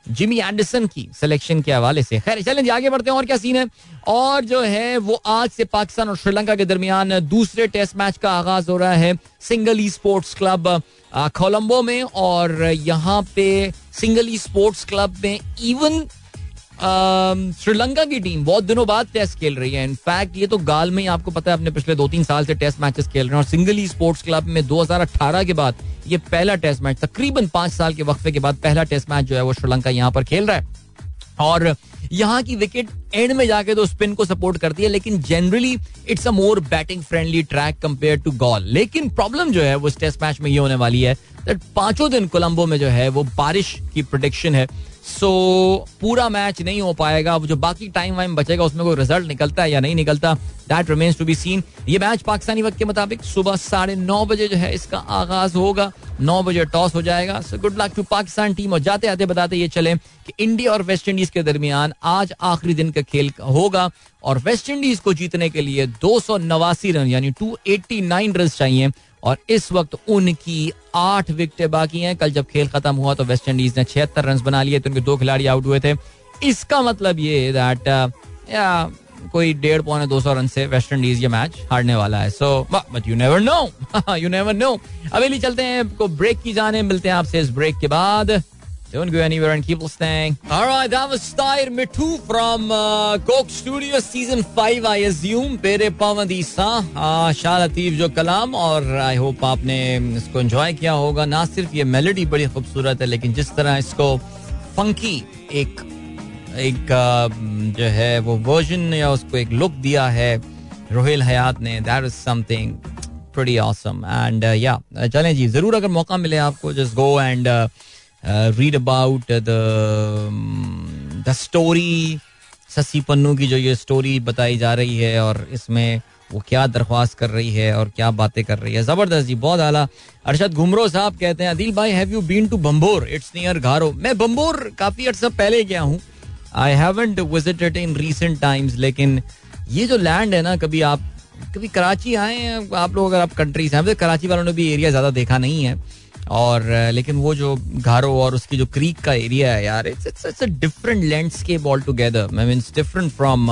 जिमी एंडरसन की सिलेक्शन के हवाले से। खैर चलें आगे बढ़ते हैं, और क्या सीन है? और जो है, वो आज से पाकिस्तान और श्रीलंका के दरमियान दूसरे टेस्ट मैच का आगाज़ हो रहा है सिंगल ई स्पोर्ट्स क्लब कोलंबो में। और यहाँ पे सिंगल ई स्पोर्ट्स क्लब में इवन श्रीलंका की टीम बहुत दिनों बाद टेस्ट खेल रही है. इनफैक्ट ये तो गाल में ही आपको पता है, अपने पिछले दो तीन साल से टेस्ट मैचेस खेल रहे हैं और सिंगल ई स्पोर्ट्स क्लब में 2018 के बाद ये पहला टेस्ट मैच तकरीबन पाँच साल के वक्फे के बाद पहला टेस्ट मैच जो है वो श्रीलंका यहाँ पर खेल रहा है। और यहाँ की विकेट एंड में जाके तो स्पिन को सपोर्ट करती है, लेकिन generally it's a more batting friendly track compare to Galle लेकिन प्रॉब्लम जो है वो इस टेस्ट मैच में ये होने वाली है पाँचों दिन कोलंबो में जो है वो बारिश की प्रोडिक्शन है। सो पूरा मैच नहीं हो पाएगा। जो बाकी टाइम वाइम बचेगा, उसमें कोई रिज़ल्ट निकलता है या नहीं निकलता that remains to be seen ये मैच पाकिस्तानी वक्त के मुताबिक सुबह साढ़े नौ बजे जो है इसका आगाज़ होगा। नौ बजे टॉस हो जाएगा। So good luck to Pakistan team और जाते आते बताते ये चले कि इंडिया और वेस्ट इंडीज के दरमियान आज आखिरी दिन का खेल होगा और वेस्ट इंडीज को जीतने के लिए दो सौ नवासी रन, यानी टू एट्टी नाइन रन चाहिए। और इस वक्त उनकी आठ विकेटें बाकी हैं। कल जब खेल खत्म हुआ तो वेस्ट इंडीज ने छिहत्तर रन बना लिए तो उनके दो खिलाड़ी आउट हुए थे। इसका मतलब ये दैट या कोई डेढ़ पौने दो सौ रन से वेस्ट इंडीज ये मैच हारने वाला है। So but you never know you never know अवेली चलते हैं, को ब्रेक की जाने। मिलते हैं आपसे इस ब्रेक के बाद। Don't go anywhere and keep listening. All right, that was Tahir Mithu from uh, Coke Studio Season 5, I assume. पेरे पवंदीसा शाह लतीफ जो कलाम और आई होप आपने इसको एंजॉय किया होगा ना सिर्फ़ ये मेलोडी बड़ी खूबसूरत है लेकिन जिस तरह इसको फंकी एक एक जो है वो वर्जन या उसको एक लुक दिया है रोहिल हयात ने that is something pretty awesome and uh, चलें जी ज़रूर अगर मौका मिले आपको just go and read about the story Sassi Punnu की जो ये स्टोरी बताई जा रही है और इसमें वो क्या दरख्वास्त कर रही है और क्या बातें कर रही है। ज़बरदस्त जी, बहुत आला। अरशद घुमरो साहब कहते हैं, अदिल भाई have you been to Bambhore it's near Gharo मैं बम्बोर काफ़ी अर्सा पहले गया हूँ। I haven't visited in recent times लेकिन ये जो लैंड है ना, कभी आप, कभी कराची आए आप लोग, अगर आप कंट्री से तो कराची वालों ने भी एरिया ज़्यादा देखा नहीं है। और लेकिन वो जो घारो और उसकी जो क्रीक का एरिया है यार it's it's it's a different landscape all together I mean different from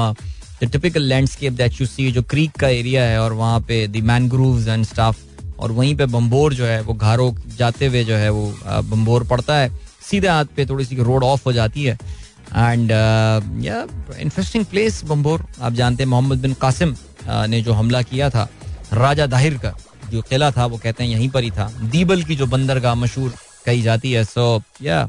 the typical landscape that you see जो क्रीक का एरिया है और वहाँ पे द मैनग्रूव्स एंड स्टाफ और वहीं पे बम्बोर जो है, वो घारो जाते हुए जो है, वो बम्बोर पड़ता है। सीधे हाथ पे थोड़ी सी रोड ऑफ़ हो जाती है। एंड इंटरेस्टिंग प्लेस बम्बोर आप जानते हैं मोहम्मद बिन कासिम ने जो हमला किया था, राजा दाहिर का। जो किला था, वो कहते हैं यहीं पर ही था। दीबल की जो बंदरगाह मशहूर कही जाती है सो या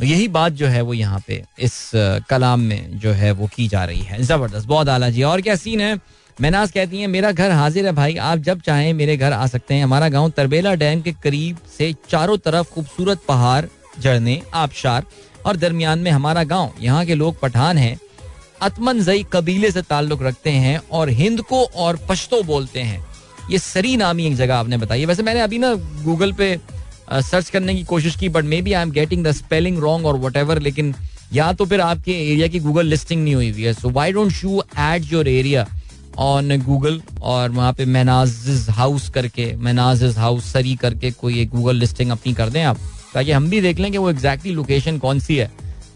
यही बात जो है वो यहाँ पे इस कलाम में जो है वो की जा रही है। ज़बरदस्त, बहुत आला जी। और क्या सीन है? मैनाज कहती हैं, मेरा घर हाजिर है भाई, आप जब चाहें मेरे घर आ सकते हैं। हमारा गाँव तरबेला डैम के करीब से चारों तरफ़ खूबसूरत पहाड़, झरने, आबशार और दरमियान में हमारा गाँव। यहाँ के लोग पठान हैं, अतमन जई कबीले से ताल्लुक रखते हैं और हिंद को और पश्तो बोलते हैं। ये सरी नामी एक जगह आपने बताई वैसे मैंने अभी ना गूगल पे सर्च करने की कोशिश की but maybe I am getting the spelling wrong और वट लेकिन या तो फिर आपके एरिया की गूगल लिस्टिंग नहीं हुई हुई है। So why don't you add your area on Google और वहाँ पे मैनाज हाउस करके मैनाज हाउस सरी करके कोई एक गूगल लिस्टिंग अपनी कर दें आप। ताकि हम भी देख लें कि वो एग्जैक्टली लोकेशन कौन सी है।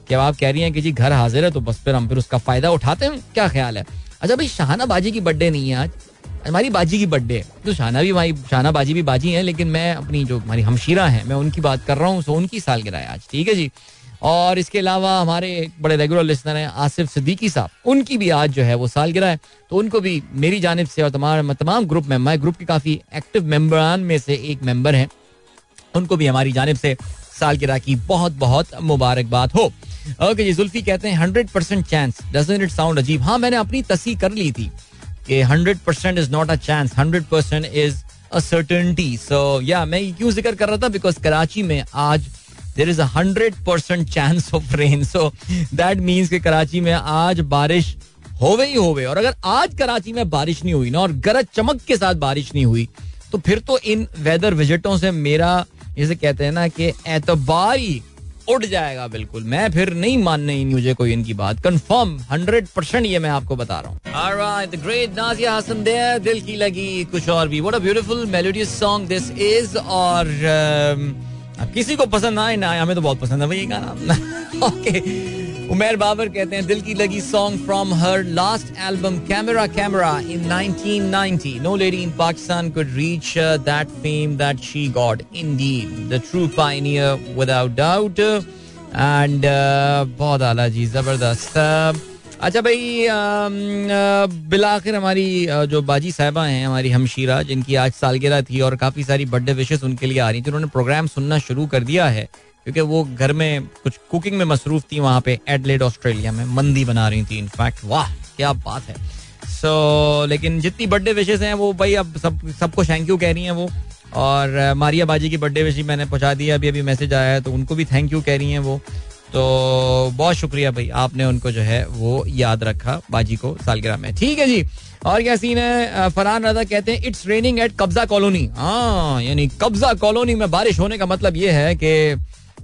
क्या आप कह रही हैं कि जी घर हाजिर है तो बस फिर हम फिर उसका फ़ायदा उठाते हैं। क्या ख्याल है? अच्छा भाई शाहना बाजी की बर्थडे नहीं है आज। हमारी बाजी की बर्थडे है। तो शाना भी हमारी, शाना बाजी भी बाजी है, लेकिन मैं अपनी जो हमारी हमशीरा है, मैं उनकी बात कर रहा हूँ, सो उनकी सालगिरह है आज, ठीक है जी? और इसके अलावा हमारे बड़े रेगुलर लिसनर हैं, आसिफ सिद्दीकी साहब, उनकी भी आज जो है वो सालगिरह है। तो उनको भी मेरी जानब से और तमाम तमाम ग्रुप में मैं ग्रुप के काफ़ी एक्टिव मेम्बरान में से एक मेंबर हैं। उनको भी हमारी जानब से सालगिरह की बहुत बहुत मुबारकबाद हो। ओके जी, जुल्फी कहते हैं hundred percent chance doesn't it sound अजीब? हाँ मैंने अपनी तसी कर ली थी। कि hundred percent is not a chance hundred percent is a so या मैं क्यों ज़िक्र कर रहा था? बिकॉज़ कराची में आज there is hundred percent chance of rain so that means कि कराची में आज बारिश होवे ही होवे। और अगर आज कराची में बारिश नहीं हुई ना, और गरज चमक के साथ बारिश नहीं हुई तो फिर तो इन वेदर विजिटों से मेरा जैसे कहते हैं ना कि एतबार उठ जाएगा बिल्कुल। मैं फिर नहीं मानने ही मुझे कोई इनकी बात। कंफर्म हंड्रेड परसेंट ये मैं आपको बता रहा हूँ। ग्रेट नाजिया हसन दे दिल की लगी कुछ और भी। What a beautiful melodious song this is और uh, किसी को पसंद आए ना हमें तो बहुत पसंद है भाई गाना। ओके उमेर बाबर कहते हैं दिल की लगी song from her last album Camera Camera in 1990 no lady in Pakistan could reach that fame that she got indeed the true pioneer without doubt and बहुत आला जी ज़बरदस्त। अच्छा भाई um, uh, बिलाखिर हमारी uh, जो बाजी साहबा हैं हमारी हमशीरा जिनकी आज सालगिरह थी और काफ़ी सारी बर्थडे विशेष उनके लिए आ रही थी उन्होंने प्रोग्राम सुनना शुरू कर दिया है। क्योंकि वो घर में कुछ कुकिंग में मसरूफ थी वहाँ पे एडलेड ऑस्ट्रेलिया में मंदी बना रही थी इनफैक्ट वाह क्या बात है। सो so, लेकिन जितनी बर्थडे विशेष हैं वो भाई अब सब सबको थैंक यू कह रही हैं वो। और मारिया बाजी की बर्थडे विश मैंने पहुँचा दिया अभी अभी मैसेज आया है तो उनको भी थैंक यू कह रही हैं वो। तो बहुत शुक्रिया भाई आपने उनको जो है वो याद रखा बाजी को सालगिरह में। ठीक है जी और क्या सीन है? फरहान रजा कहते हैं it's raining at Qabza colony हाँ यानी कब्जा कॉलोनी में बारिश होने का मतलब ये है कि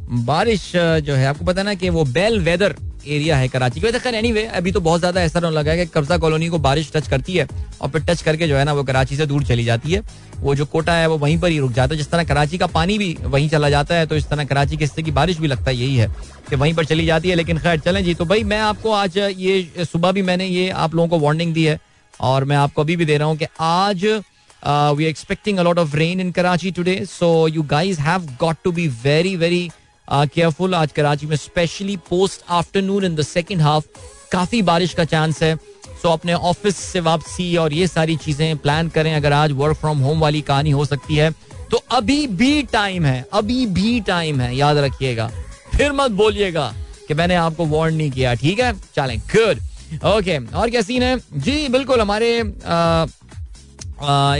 बारिश जो है, आपको पता ना कि वो बेल वेदर एरिया है कराची की। खैर एनी अभी तो बहुत ज़्यादा ऐसा लगा है कि कब्जा कॉलोनी को बारिश टच करती है और फिर टच करके जो है ना वो कराची से दूर चली जाती है। वो जो कोटा है, वो वहीं पर ही रुक जाता है। जिस तरह कराची का पानी भी वहीं चला जाता है तो इस तरह कराची के हिस्से की बारिश भी लगता है, यही है कि वहीं पर चली जाती है। लेकिन खैर, चलें जी तो भाई, मैं आपको आज ये सुबह भी मैंने ये आप लोगों को वार्निंग दी है और मैं आपको अभी भी दे रहा हूँ कि आज we expecting a lot of rain in Karachi today so you guys have got to be very very careful आज कराची में specially post afternoon in the second half काफ़ी बारिश का चांस है। सो अपने ऑफ़िस से वापसी और ये सारी चीज़ें प्लान करें, अगर आज वर्क फ्रॉम होम वाली कहानी हो सकती है। तो अभी भी टाइम है, अभी भी टाइम है, याद रखिएगा। फिर मत बोलिएगा कि मैंने आपको वार्न नहीं किया, ठीक है? चलें गुड ओके और क्या सीन है? जी, बिल्कुल, हमारे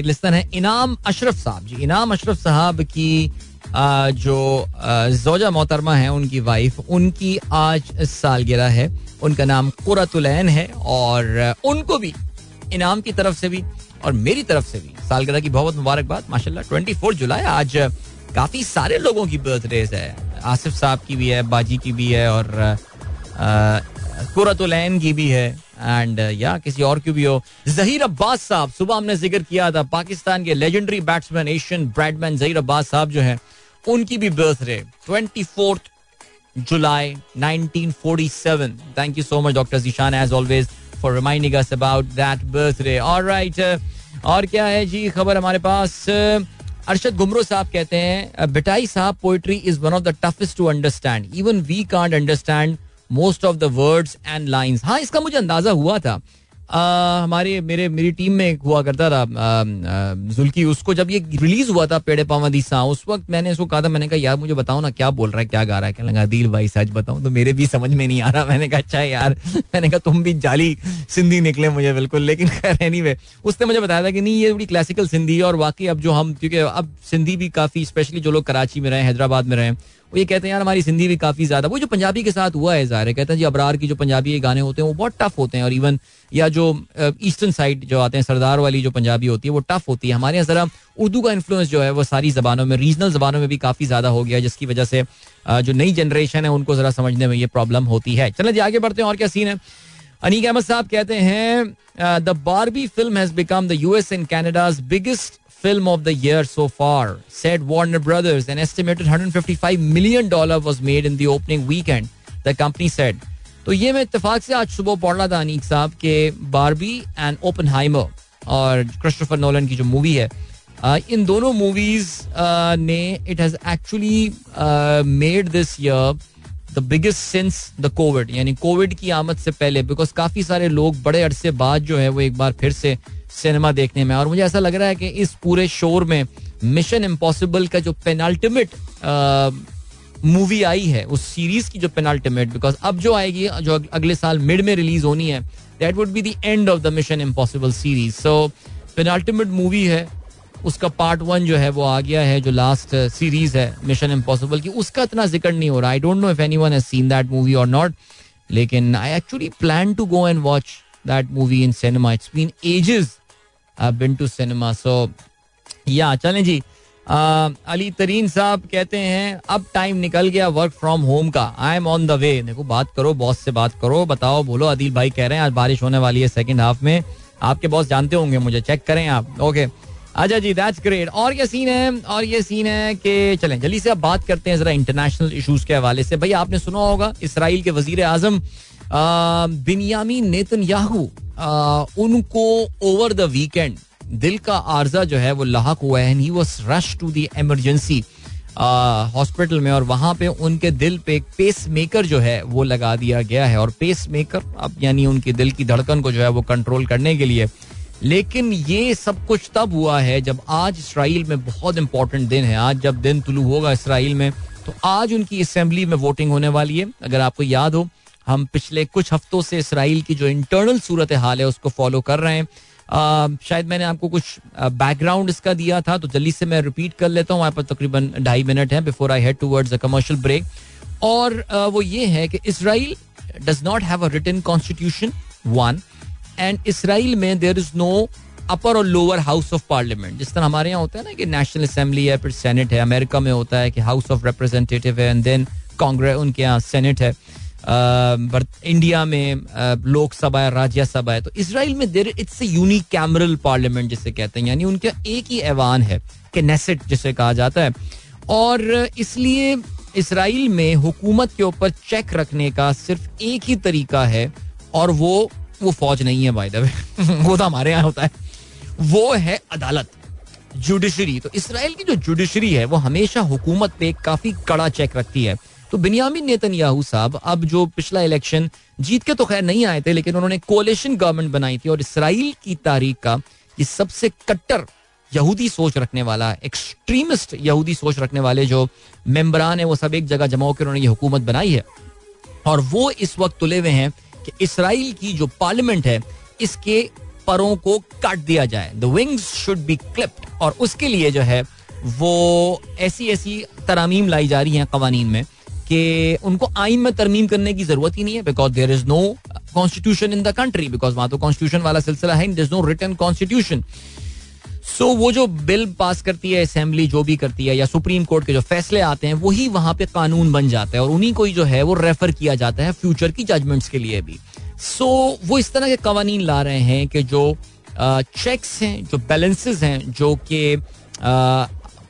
लिस्टन है, इनाम अशरफ साहब। जी, इनाम अशरफ साहब की जो जोजा मोहतरमा है, उनकी वाइफ उनकी आज सालगिरह है। उनका नाम कुरतुलैन है और उनको भी, इनाम की तरफ़ से भी और मेरी तरफ़ से भी सालगिरह की बहुत मुबारकबाद। माशाल्लाह, ट्वेंटी फोर जुलाई, आज काफ़ी सारे लोगों की बर्थडेज है। आसिफ साहब की भी है, बाजी की भी है और कुरतुलैन की भी है। एंड या किसी और की भी हो। जहीर अब्बास साहब, सुबह हमने ज़िक्र किया था, पाकिस्तान के legendary batsman Asian Bradman Zaheer Abbas साहब जो है, उनकी भी birthday twenty fourth July 1947 thank you so much doctor Zeeshan as always for reminding us about that birthday alright और क्या है जी खबर हमारे पास? अरशद गुमरो साहब कहते हैं बिटाई साहब poetry is one of the toughest to understand even we can't understand most of the words and lines हाँ इसका मुझे अंदाज़ा हुआ था। हमारे, मेरे, मेरी टीम में हुआ करता था जुल्की, उसको जब ये रिलीज़ हुआ था पेड़े पावंदी सा उस वक्त मैंने उसको कहा था, मैंने कहा, यार, मुझे बताओ ना, क्या बोल रहा है, क्या गा रहा है? कहने लगा दिल भाई, सच बताऊँ तो मेरे भी समझ में नहीं आ रहा। मैंने कहा अच्छा यार। मैंने कहा, तुम भी जाली सिंधी निकले मुझे बिल्कुल। लेकिन खैर एनी उसने मुझे बताया था कि नहीं, ये बड़ी क्लासिकल सिंधी और वाकई अब जो हम, क्योंकि अब सिंधी भी काफ़ी स्पेशली जो लोग कराची में रहे, हैदराबाद में रहे वो ये कहते हैं, यार, हमारी सिंधी भी काफ़ी ज़्यादा वो जो पंजाबी के साथ हुआ है, ज़ाहिर कहते हैं, जी, अबरार की जो पंजाबी गाने होते हैं, वो बहुत टफ होते हैं, और इवन या जो ईस्टर्न साइड जो आते हैं, सरदार वाली जो पंजाबी होती है, वो टफ होती है। हमारे यहाँ जरा उर्दू का इन्फ्लुएंस जो है, वो सारी जबानों में रीजनल जबानों में भी काफ़ी ज़्यादा हो गया जिसकी वजह से जो नई जनरेशन है, उनको जरा समझने में ये प्रॉब्लम होती है। चलो जी, आगे बढ़ते हैं, और क्या सीन है? अनीक अहमद साहब कहते हैं the Barbie film has become the US and Canada's biggest film of the year so far, said Warner Brothers. An estimated 155 million dollar was made in the opening weekend. The company said. तो ये मैं इत्तेफाक से आज सुबह पढ़ रहा था अनीक साहब के बारबी एंड ओपन और क्रिस्टोफर नोलन की जो मूवी है इन दोनों मूवीज़ ने it has actually made this year the biggest since the covid यानी कोविड की आमद से पहले बिकॉज़ काफ़ी सारे लोग बड़े अरसे बाद जो है वो एक बार फिर से सिनेमा देखने में। और मुझे ऐसा लग रहा है कि इस पूरे शोर में मिशन इम्पॉसिबल का जो पेनाल्टिमेट मूवी आई है, उस सीरीज़ की जो पेनाल्टिमेट बिकॉज़ अब जो आएगी, जो अगले साल मिड में रिलीज़ होनी है that would be the end of the Mission Impossible series so penultimate movie है, उसका पार्ट वन जो है, वो आ गया है, जो लास्ट सीरीज़ है मिशन इम्पॉसिबल की। उसका इतना ज़िक्र नहीं हो रहा। I don't know if anyone has seen that movie और नॉट लेकिन I actually plan to go and watch that movie in cinema it's been ages been to cinema so या चलें जी। अली तरीन साहब कहते हैं, अब टाइम निकल गया वर्क फ्रॉम होम का। I am on the way देखो, बात करो बॉस से बात करो, बताओ, बोलो, अदिल भाई कह रहे हैं, आज बारिश होने वाली है सेकंड हाफ़ में। आपके बॉस जानते होंगे मुझे चेक करें आप। ओके अच्छा जी दैट्स ग्रेट और क्या सीन है, और ये सीन है कि, चलें, जल्दी से अब बात करते हैं जरा इंटरनेशनल इशूज के हवाले से। भाई, आपने सुना होगा, इसराइल के वज़ीर आज़म बिनियामी नेतन याहू उनको ओवर द वीकेंड दिल का आर्जा जो है वो लाक हुआ है। He was rush to the emergency hospital में। और वहाँ पे उनके दिल पे एक पेस मेकर जो है वो लगा दिया गया है। और पेस मेकर अब यानी उनके दिल की धड़कन को जो है वो कंट्रोल करने के लिए। लेकिन ये सब कुछ तब हुआ है जब आज इसराइल में बहुत इंपॉर्टेंट दिन है। आज जब दिन तुलू होगा इसराइल में तो आज उनकी असेंबली में वोटिंग होने वाली है। अगर आपको याद हो हम पिछले कुछ हफ्तों से इसराइल की जो इंटरनल सूरत हाल है उसको फॉलो कर रहे हैं। Uh, शायद मैंने आपको कुछ बैकग्राउंड इसका दिया था तो जल्दी से मैं रिपीट कर लेता हूँ। पर तकरीबन ढाई मिनट है before I head towards a commercial break और uh, वो ये है कि Israel does not have a written constitution one and Israel में देर इज़ नो अपर और लोअर हाउस ऑफ़ पार्लियामेंट जिस तरह हमारे यहाँ होता है ना कि नेशनल असेंबली है फिर सेनेट है अमेरिका में होता है कि हाउस ऑफ़ रिप्रेजेंटेटिव है एंड देन कांग्रेस उनके यहाँ सेनेट है। इंडिया में लोकसभा है राज्यसभा है तो इसराइल में there it's unicameral parliament जिसे कहते हैं, यानी उनका एक ही ऐवान है कि नेसेट जिसे कहा जाता है। और इसलिए इसराइल में हुकूमत के ऊपर चेक रखने का सिर्फ़ एक ही तरीका है, और वो वो फौज नहीं है भाई वो तो हमारे यहाँ होता है। वो है अदालत जुडिशरी तो इसराइल की जो जुडिशरी है, वो हमेशा हुकूमत पे काफ़ी कड़ा चेक रखती है। तो बिनियामिन नेतन्याहू साहब, अब जो पिछला इलेक्शन जीत के तो खैर नहीं आए थे, लेकिन उन्होंने कोलेशन गवर्नमेंट बनाई थी और इसराइल की तारीख का ये सबसे कट्टर यहूदी सोच रखने वाला एक्सट्रीमिस्ट यहूदी सोच रखने वाले जो मेम्बरान है, वो सब एक जगह जमा होकर उन्होंने ये हुकूमत बनाई है। और वो इस वक्त तुले हुए हैं कि इसराइल की जो पार्लियामेंट है, इसके परों को काट दिया जाए। The wings should be clipped और उसके लिए जो है, वो ऐसी ऐसी तरामीम लाई जा रही हैं कवानीन में। कि उनको आइन में तरमीम करने की ज़रूरत ही नहीं है because there is no constitution in the country because वहाँ तो कॉन्स्टिट्यूशन वाला सिलसिला है is no written constitution so वो जो बिल पास करती है असेंबली जो भी करती है या सुप्रीम कोर्ट के जो फैसले आते हैं वही वहाँ पे कानून बन जाता है और उन्हीं को ही जो है वो रेफर किया जाता है फ्यूचर की जजमेंट्स के लिए भी। सो so, वो इस तरह के कवानीन ला रहे हैं कि जो चेक्स हैं जो बैलेंसेस हैं जो कि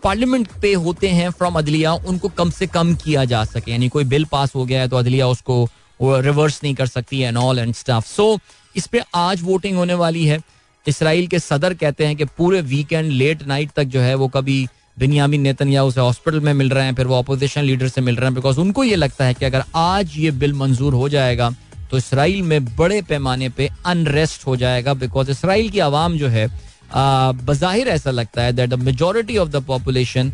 पार्लियामेंट पे होते हैं फ्रॉम अदलिया, उनको कम से कम किया जा सके। यानी कोई बिल पास हो गया है तो अदलिया उसको रिवर्स नहीं कर सकती and all and staff so इस पे आज वोटिंग होने वाली है। इसराइल के सदर कहते हैं कि पूरे वीकेंड लेट नाइट तक जो है वो कभी बिनियामिन नेतन्या उसे हॉस्पिटल में मिल रहे हैं, फिर वो अपोजिशन लीडर से मिल रहे हैं बिकॉज़ उनको ये लगता है कि अगर आज ये बिल मंजूर हो जाएगा तो इसराइल में बड़े पैमाने पे अनरेस्ट हो जाएगा बिकॉज़ इसराइल की आवाम जो है बाहिर ऐसा लगता है that the majority of the population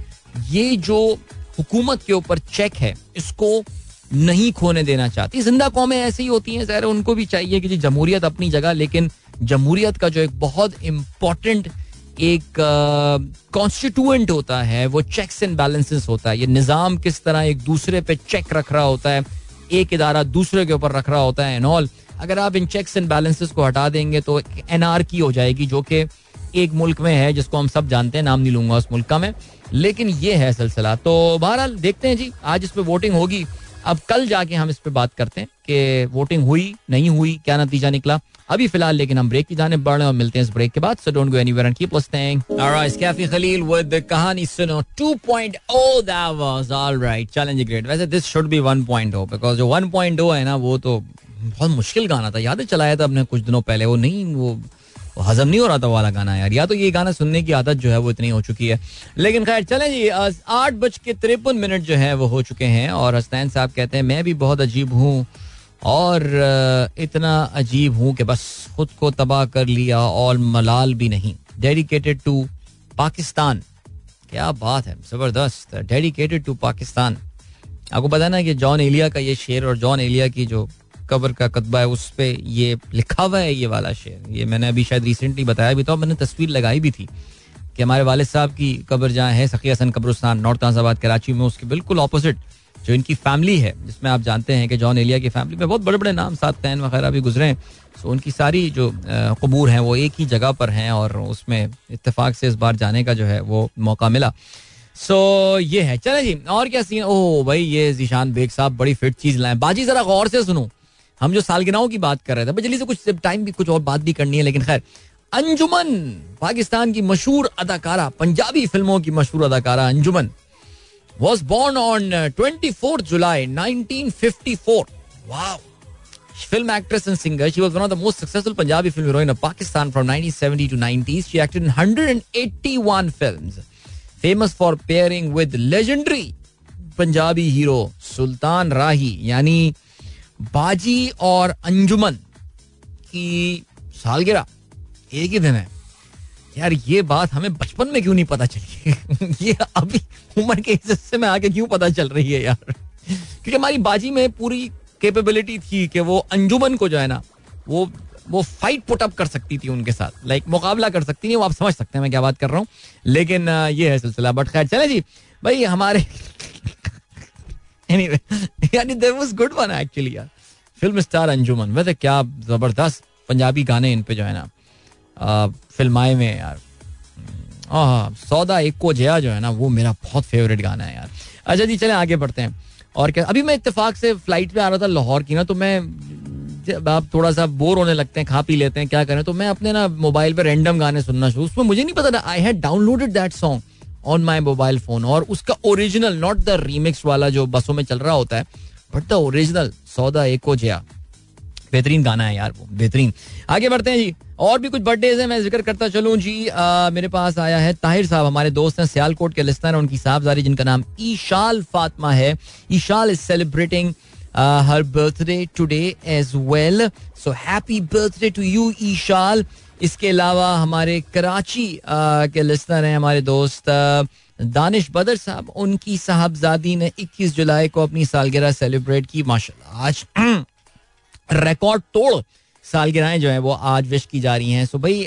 ये जो हुकूमत के ऊपर चेक है इसको नहीं खोने देना चाहती। ज़िंदा कौमें ऐसी ही होती हैं जहर उनको भी चाहिए कि जी जमहूरियत अपनी जगह लेकिन जमहूरियत का जो एक बहुत इम्पोर्टेंट एक कॉन्स्टिट्यूएंट uh, होता है वो चेक्स एंड बैलेंसेस होता है। ये निज़ाम किस तरह एक दूसरे पे चेक रख रहा होता है एक इदारा दूसरे के ऊपर रख रहा होता है एंड ऑल अगर आप इन चेक्स एंड बैलेंसेस को हटा देंगे तो एनआरकी हो जाएगी जो कि एक मुल्क में है, जिसको हम सब जानते हैं, नाम नहीं लूँगा उस मुल्क का मैं। लेकिन ये है सिलसिला। तो बहरहाल, देखते हैं जी, आज इस पर वोटिंग होगी। अब कल जाके हम इस पे बात करते हैं कि वोटिंग हुई, नहीं हुई, क्या नतीजा निकला। अभी फ़िलहाल, लेकिन हम ब्रेक की जाने बढ़ रहे और मिलते हैं इस ब्रेक के बाद। So don't go anywhere and keep listening alright Kaifi Khalil with कहानी सुनो 2.0 that was alright challenge great वैसे दिस शुड बी 1.0 बिकॉज़ जो 1.0 है ना, वो तो बहुत मुश्किल गाना था। याद है, चलाया था अपने कुछ दिनों पहले, वो नहीं, वो हजम नहीं हो रहा था वाला गाना यार। या तो ये गाना सुनने की आदत जो है वो इतनी हो चुकी है। लेकिन खैर, चलें जी आठ बज के तिरपन मिनट जो है वो हो चुके हैं और हसनैन साहब कहते हैं, मैं भी बहुत अजीब हूँ और इतना अजीब हूँ कि बस खुद को तबाह कर लिया और मलाल भी नहीं। Dedicated to Pakistan. क्या बात है, ज़बरदस्त। Dedicated to Pakistan. आपको पता ना कि जॉन एलिया का ये शेर और जॉन एलिया की जो कबर का कतबा है, उस पर ये लिखा हुआ है ये वाला शेर। ये मैंने अभी शायद रिसेंटली बताया भी था मैंने तस्वीर लगाई भी थी कि हमारे वालिद साहब की कब्र जहाँ है, सखी हसन कब्रस्तान, नॉर्थ आजाबाद कराची में, उसके बिल्कुल अपोजिट जो इनकी फैमिली है, जिसमें आप जानते हैं कि जॉन एलिया की फैमिली में बहुत बड़े बड़े नाम, सात तैन वगैरह भी गुजरे हैं। तो उनकी सारी जो कबूर हैं, वो एक ही जगह पर हैं और उसमें इतफाक से इस बार जाने का जो है, वो मौका मिला। सो ये है। चले जी, और क्या सीन? ओह भाई, ये जीशान बेग साहब बड़ी फिट चीज़ लाए। बाजी, जरा गौर से सुनो। हम जो सालगिराओं की बात कर रहे थे जल्दी से कुछ टाइम भी, कुछ और बात भी करनी है, लेकिन खैर, अंजुमन, पाकिस्तान की मशहूर अदाकारा, पंजाबी फ़िल्मों की मशहूर अदाकारा Anjuman was born on twenty four July nineteen fifty four वाह film actress and singer she was one of the most successful Punjabi film heroine of Pakistan from nineteen seventy to nineties she acted in hundred and eighty one film famous for pairing with legendary Punjabi hero Sultan Rahi यानी बाजी और अंजुमन की सालगिरह एक ही दिन है। यार ये बात हमें बचपन में क्यों नहीं पता चली? ये अभी उम्र के हिस्से में आके क्यों पता चल रही है यार? क्योंकि हमारी बाजी में पूरी कैपेबिलिटी थी कि वो अंजुमन को जो है ना वो वो फाइट पुट अप कर सकती थी उनके साथ। लाइक मुकाबला कर सकती थी वो आप समझ सकते हैं मैं क्या बात कर रहा हूँ। लेकिन ये है सिलसिला। बट खैर चले जी। भाई हमारे anyway, यानी there was good one actually यार। फ़िल्म स्टार अंजुमन, वैसे क्या ज़बरदस्त पंजाबी गाने इन पे जो है ना फिल्माए में यार। हाँ सौदा एक को जया जो है ना, वो मेरा बहुत फेवरेट गाना है यार। अच्छा जी, चले आगे बढ़ते हैं। और क्या, अभी मैं इत्तेफाक से फ़्लाइट पे आ रहा था लाहौर की ना तो मैं आप थोड़ा सा बोर होने लगते हैं, खा पी लेते हैं, क्या करें तो मैं अपने ना मोबाइल पे रैंडम गाने सुनना शुरू, उसमें मुझे नहीं पता था I had downloaded that song on my mobile phone और उसका ओरिजिनल नॉट द रीमिक्स वाला जो बसों में चल रहा होता है बट द ओरिजिनल सौदा एको जया बेहतरीन गाना है यार वो बेहतरीन। आगे बढ़ते हैं जी और भी कुछ बर्थडे है मैं ज़िक्र करता चलूँ जी आ, मेरे पास आया है ताहिर साहब हमारे दोस्त हैं सियालकोट के लिस्टर उनकी साहबजारी जिनका नाम ईशाल फातमा है। Eishal is celebrating her birthday today as well so happy birthday to you Eishal. इसके अलावा हमारे कराची uh, के लिस्टर हैं हमारे दोस्त uh, दानिश बदर साहब, उनकी साहबजादी ने 21 जुलाई को अपनी सालगिरह सेलिब्रेट की। माशाल्लाह, आज रिकॉर्ड तोड़ सालगिरहें जो है, वो आज विश की जा रही हैं। सो भाई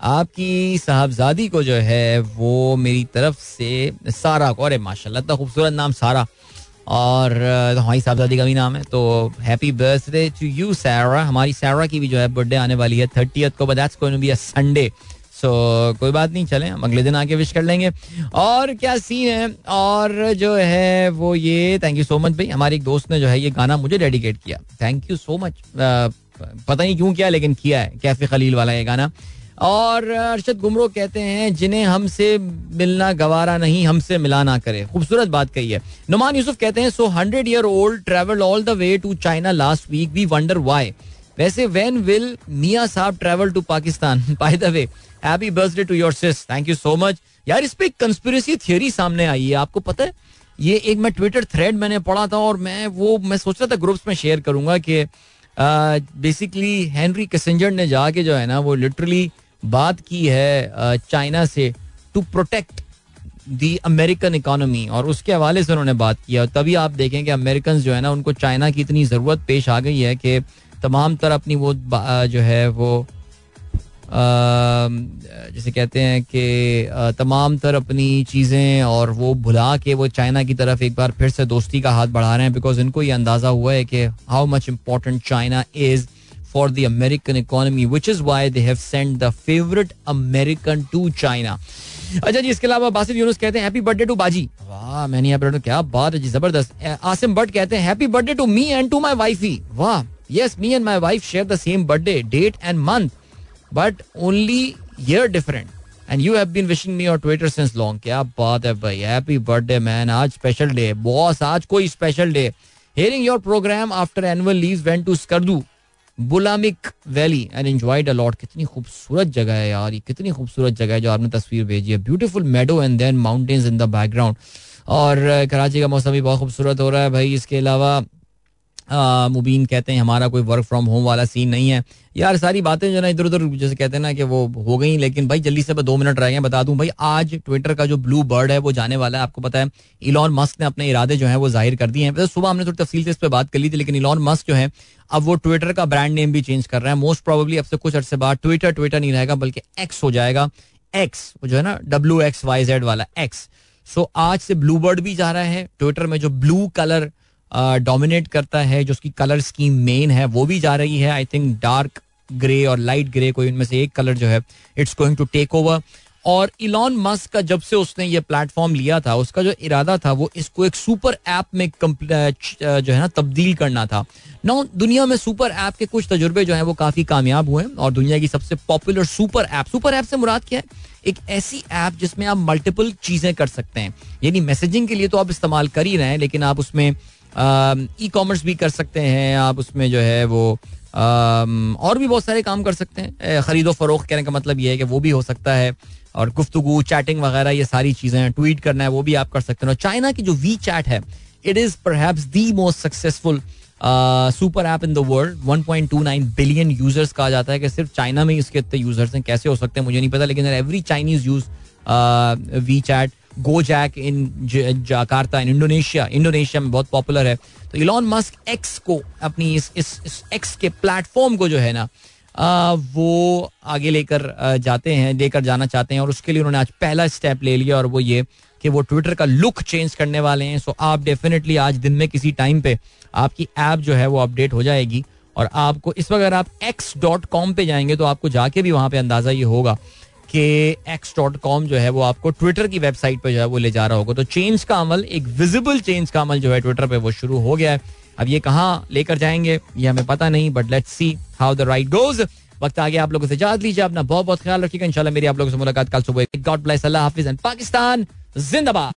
आपकी साहबजादी को जो है, वो मेरी तरफ़ से सारा को, अरे माशाल्लाह, इतना खूबसूरत नाम सारा। और हमारी साहबजादी का भी नाम है तो happy birthday to you Saira हमारी सैरा की भी जो है बर्थडे आने वाली है थर्टी को but be a Sunday so कोई बात नहीं, चले, हम अगले दिन आके विश कर लेंगे। और क्या सीन है? और जो है वो ये थैंक यू सो मच भाई, हमारे एक दोस्त ने जो है ये गाना मुझे डेडिकेट किया। थैंक यू सो मच पता नहीं क्यों किया, लेकिन किया है। कैफ़े खलील वाला ये गाना। और अरशद गुमरो कहते हैं, जिन्हें हमसे मिलना गवारा नहीं, हमसे मिला ना करे। खूबसूरत बात कही है। नुमान यूसुफ कहते हैं so hundred year old travel all the way to China last week we wonder why वैसे वेन विल मिया साहब travel to Pakistan? By the way happy birthday to your sis thank you so much यार, इस पे conspiracy theory सामने आई है, आपको पता है? ये एक मैं ट्विटर थ्रेड मैंने पढ़ा था और मैं वो, मैं सोच रहा था ग्रुप्स में शेयर करूँगा कि बेसिकली हेनरी किसेंजर ने जाके जो है ना, वो लिटरली बात की है चाइना से to protect the American economy और उसके हवाले से उन्होंने बात किया तभी आप देखें कि अमेरिकन जो है ना, उनको चाइना की इतनी ज़रूरत पेश आ गई है कि तमाम तरह अपनी वो जो है वो जैसे कहते हैं कि तमाम तर अपनी चीज़ें और वो भुला के वो चाइना की तरफ़ एक बार फिर से दोस्ती का हाथ बढ़ा रहे हैं बिकॉज़ इनको ये अंदाज़ा हुआ है कि how much important China is for the American economy, which is why they have sent the favorite American to China. अच्छा जी इसके अलावा बासित यूनुस कहते हैं हैप्पी बर्थडे टू बाजी. वाह मैंने यहाँ पर क्या बात है जी ज़बरदस्त। आसिम भट्ट कहते हैं happy birthday to me and to my wifey वाह yes me and my wife share the same birthday date and month but only year different and you have been wishing me on Twitter since long क्या बात है भाई happy birthday man आज special day boss आज कोई special day hearing your programme after annual leave went to Skardu बुलामिक valley and enjoyed a lot कितनी खूबसूरत जगह है यार ये। कितनी खूबसूरत जगह है जो आपने तस्वीर भेजी है। Beautiful meadow and then mountains in the background और कराची का मौसम भी बहुत खूबसूरत हो रहा है भाई। इसके अलावा मुबीन कहते हैं, हमारा कोई वर्क फ्रॉम होम वाला सीन नहीं है। यार, सारी बातें जो ना इधर उधर, जैसे कहते हैं ना कि वो हो गई, लेकिन भाई जल्दी से मैं दो मिनट रह गए बता दूँ भाई, आज ट्विटर का जो ब्लू बर्ड है, वो जाने वाला है, आपको पता है इलॉन मस्क ने अपने इरादे जो है वो ज़ाहिर कर दिए हैं। तो सुबह हमने थोड़ी तफसील से इस पर बात कर ली थी, लेकिन इलॉन मस्क जो है, अब वो ट्विटर का ब्रांड नेम भी चेंज कर रहे हैं। मोस्ट प्रोबेबली अब से कुछ अर्से बाद ट्विटर ट्विटर नहीं रहेगा, बल्कि एक्स हो जाएगा। एक्स जो है ना डब्ल्यू एक्स वाई जेड वाला एक्स सो आज से ब्लू बर्ड भी जा रहा है ट्विटर में जो ब्लू कलर डोमिनेट करता है, जो उसकी कलर स्कीम मेन है, वो भी जा रही है. आई थिंक डार्क ग्रे और लाइट ग्रे कोई उनमें से एक कलर जो है it's going to take over और इलॉन मस्क का जब से उसने ये प्लेटफॉर्म लिया था, उसका जो इरादा था, वो इसको एक सुपर ऐप में जो है ना, तब्दील करना था. नौ दुनिया में सुपर ऐप के कुछ तजुर्बे जो है, वो काफ़ी कामयाब हुए और दुनिया की सबसे popular super app super app से मुराद क्या है? एक ऐसी ऐप जिसमें आप मल्टीपल चीज़ें कर सकते हैं. यानी मैसेजिंग के लिए तो आप इस्तेमाल कर ही रहे हैं, लेकिन आप उसमें ई कॉमर्स भी कर सकते हैं, आप उसमें जो है वो और भी बहुत सारे काम कर सकते हैं। खरीदो फरोख कहने का मतलब ये है कि वो भी हो सकता है, और गुफ्तगु चैटिंग वगैरह, ये सारी चीज़ें हैं ट्वीट करना है, वो भी आप कर सकते हैं। और चाइना की जो वी चैट है it is perhaps the most successful super app in the world 1.29 billion users कहा जाता है कि सिर्फ़ चाइना में ही इसके इतने यूज़र्स हैं। कैसे हो सकते हैं? मुझे नहीं पता, लेकिन every Chinese use WeChat Gojek in Jakarta in Indonesia Indonesia में बहुत पॉपुलर है। तो इलॉन मस्क एक्स को अपनी इस इस, इस एक्स के प्लेटफॉर्म को जो है ना आ, वो आगे लेकर जाते हैं लेकर जाना चाहते हैं और उसके लिए उन्होंने आज पहला स्टेप ले लिया और वो ये कि वो ट्विटर का लुक चेंज करने वाले हैं। सो आप डेफिनेटली आज दिन में किसी टाइम पे आपकी ऐप जो है वो अपडेट हो जाएगी और आपको इस वक्त अगर आप एक्स डॉट कॉम पे जाएँगे तो आपको जाके भी वहाँ पे अंदाज़ा ये होगा कि एक्स डॉट कॉम जो है वो आपको ट्विटर की वेबसाइट पर जो है वो ले जा रहा होगा। तो चेंज का अमल, एक विजिबल चेंज का अमल जो है ट्विटर पर वो शुरू हो गया है। अब ये कहाँ लेकर जाएँगे, ये हमें पता नहीं but let's see how the ride goes वक्त आगे आप लोगों से जात लीजिए, अपना बहुत बहुत ख्याल रखिएगा। इंशाल्लाह मेरी आप लोगों से मुलाकात कल सुबह गॉड ब्लेस अल्लाह हाफिज एंड पाकिस्तान जिंदाबाद।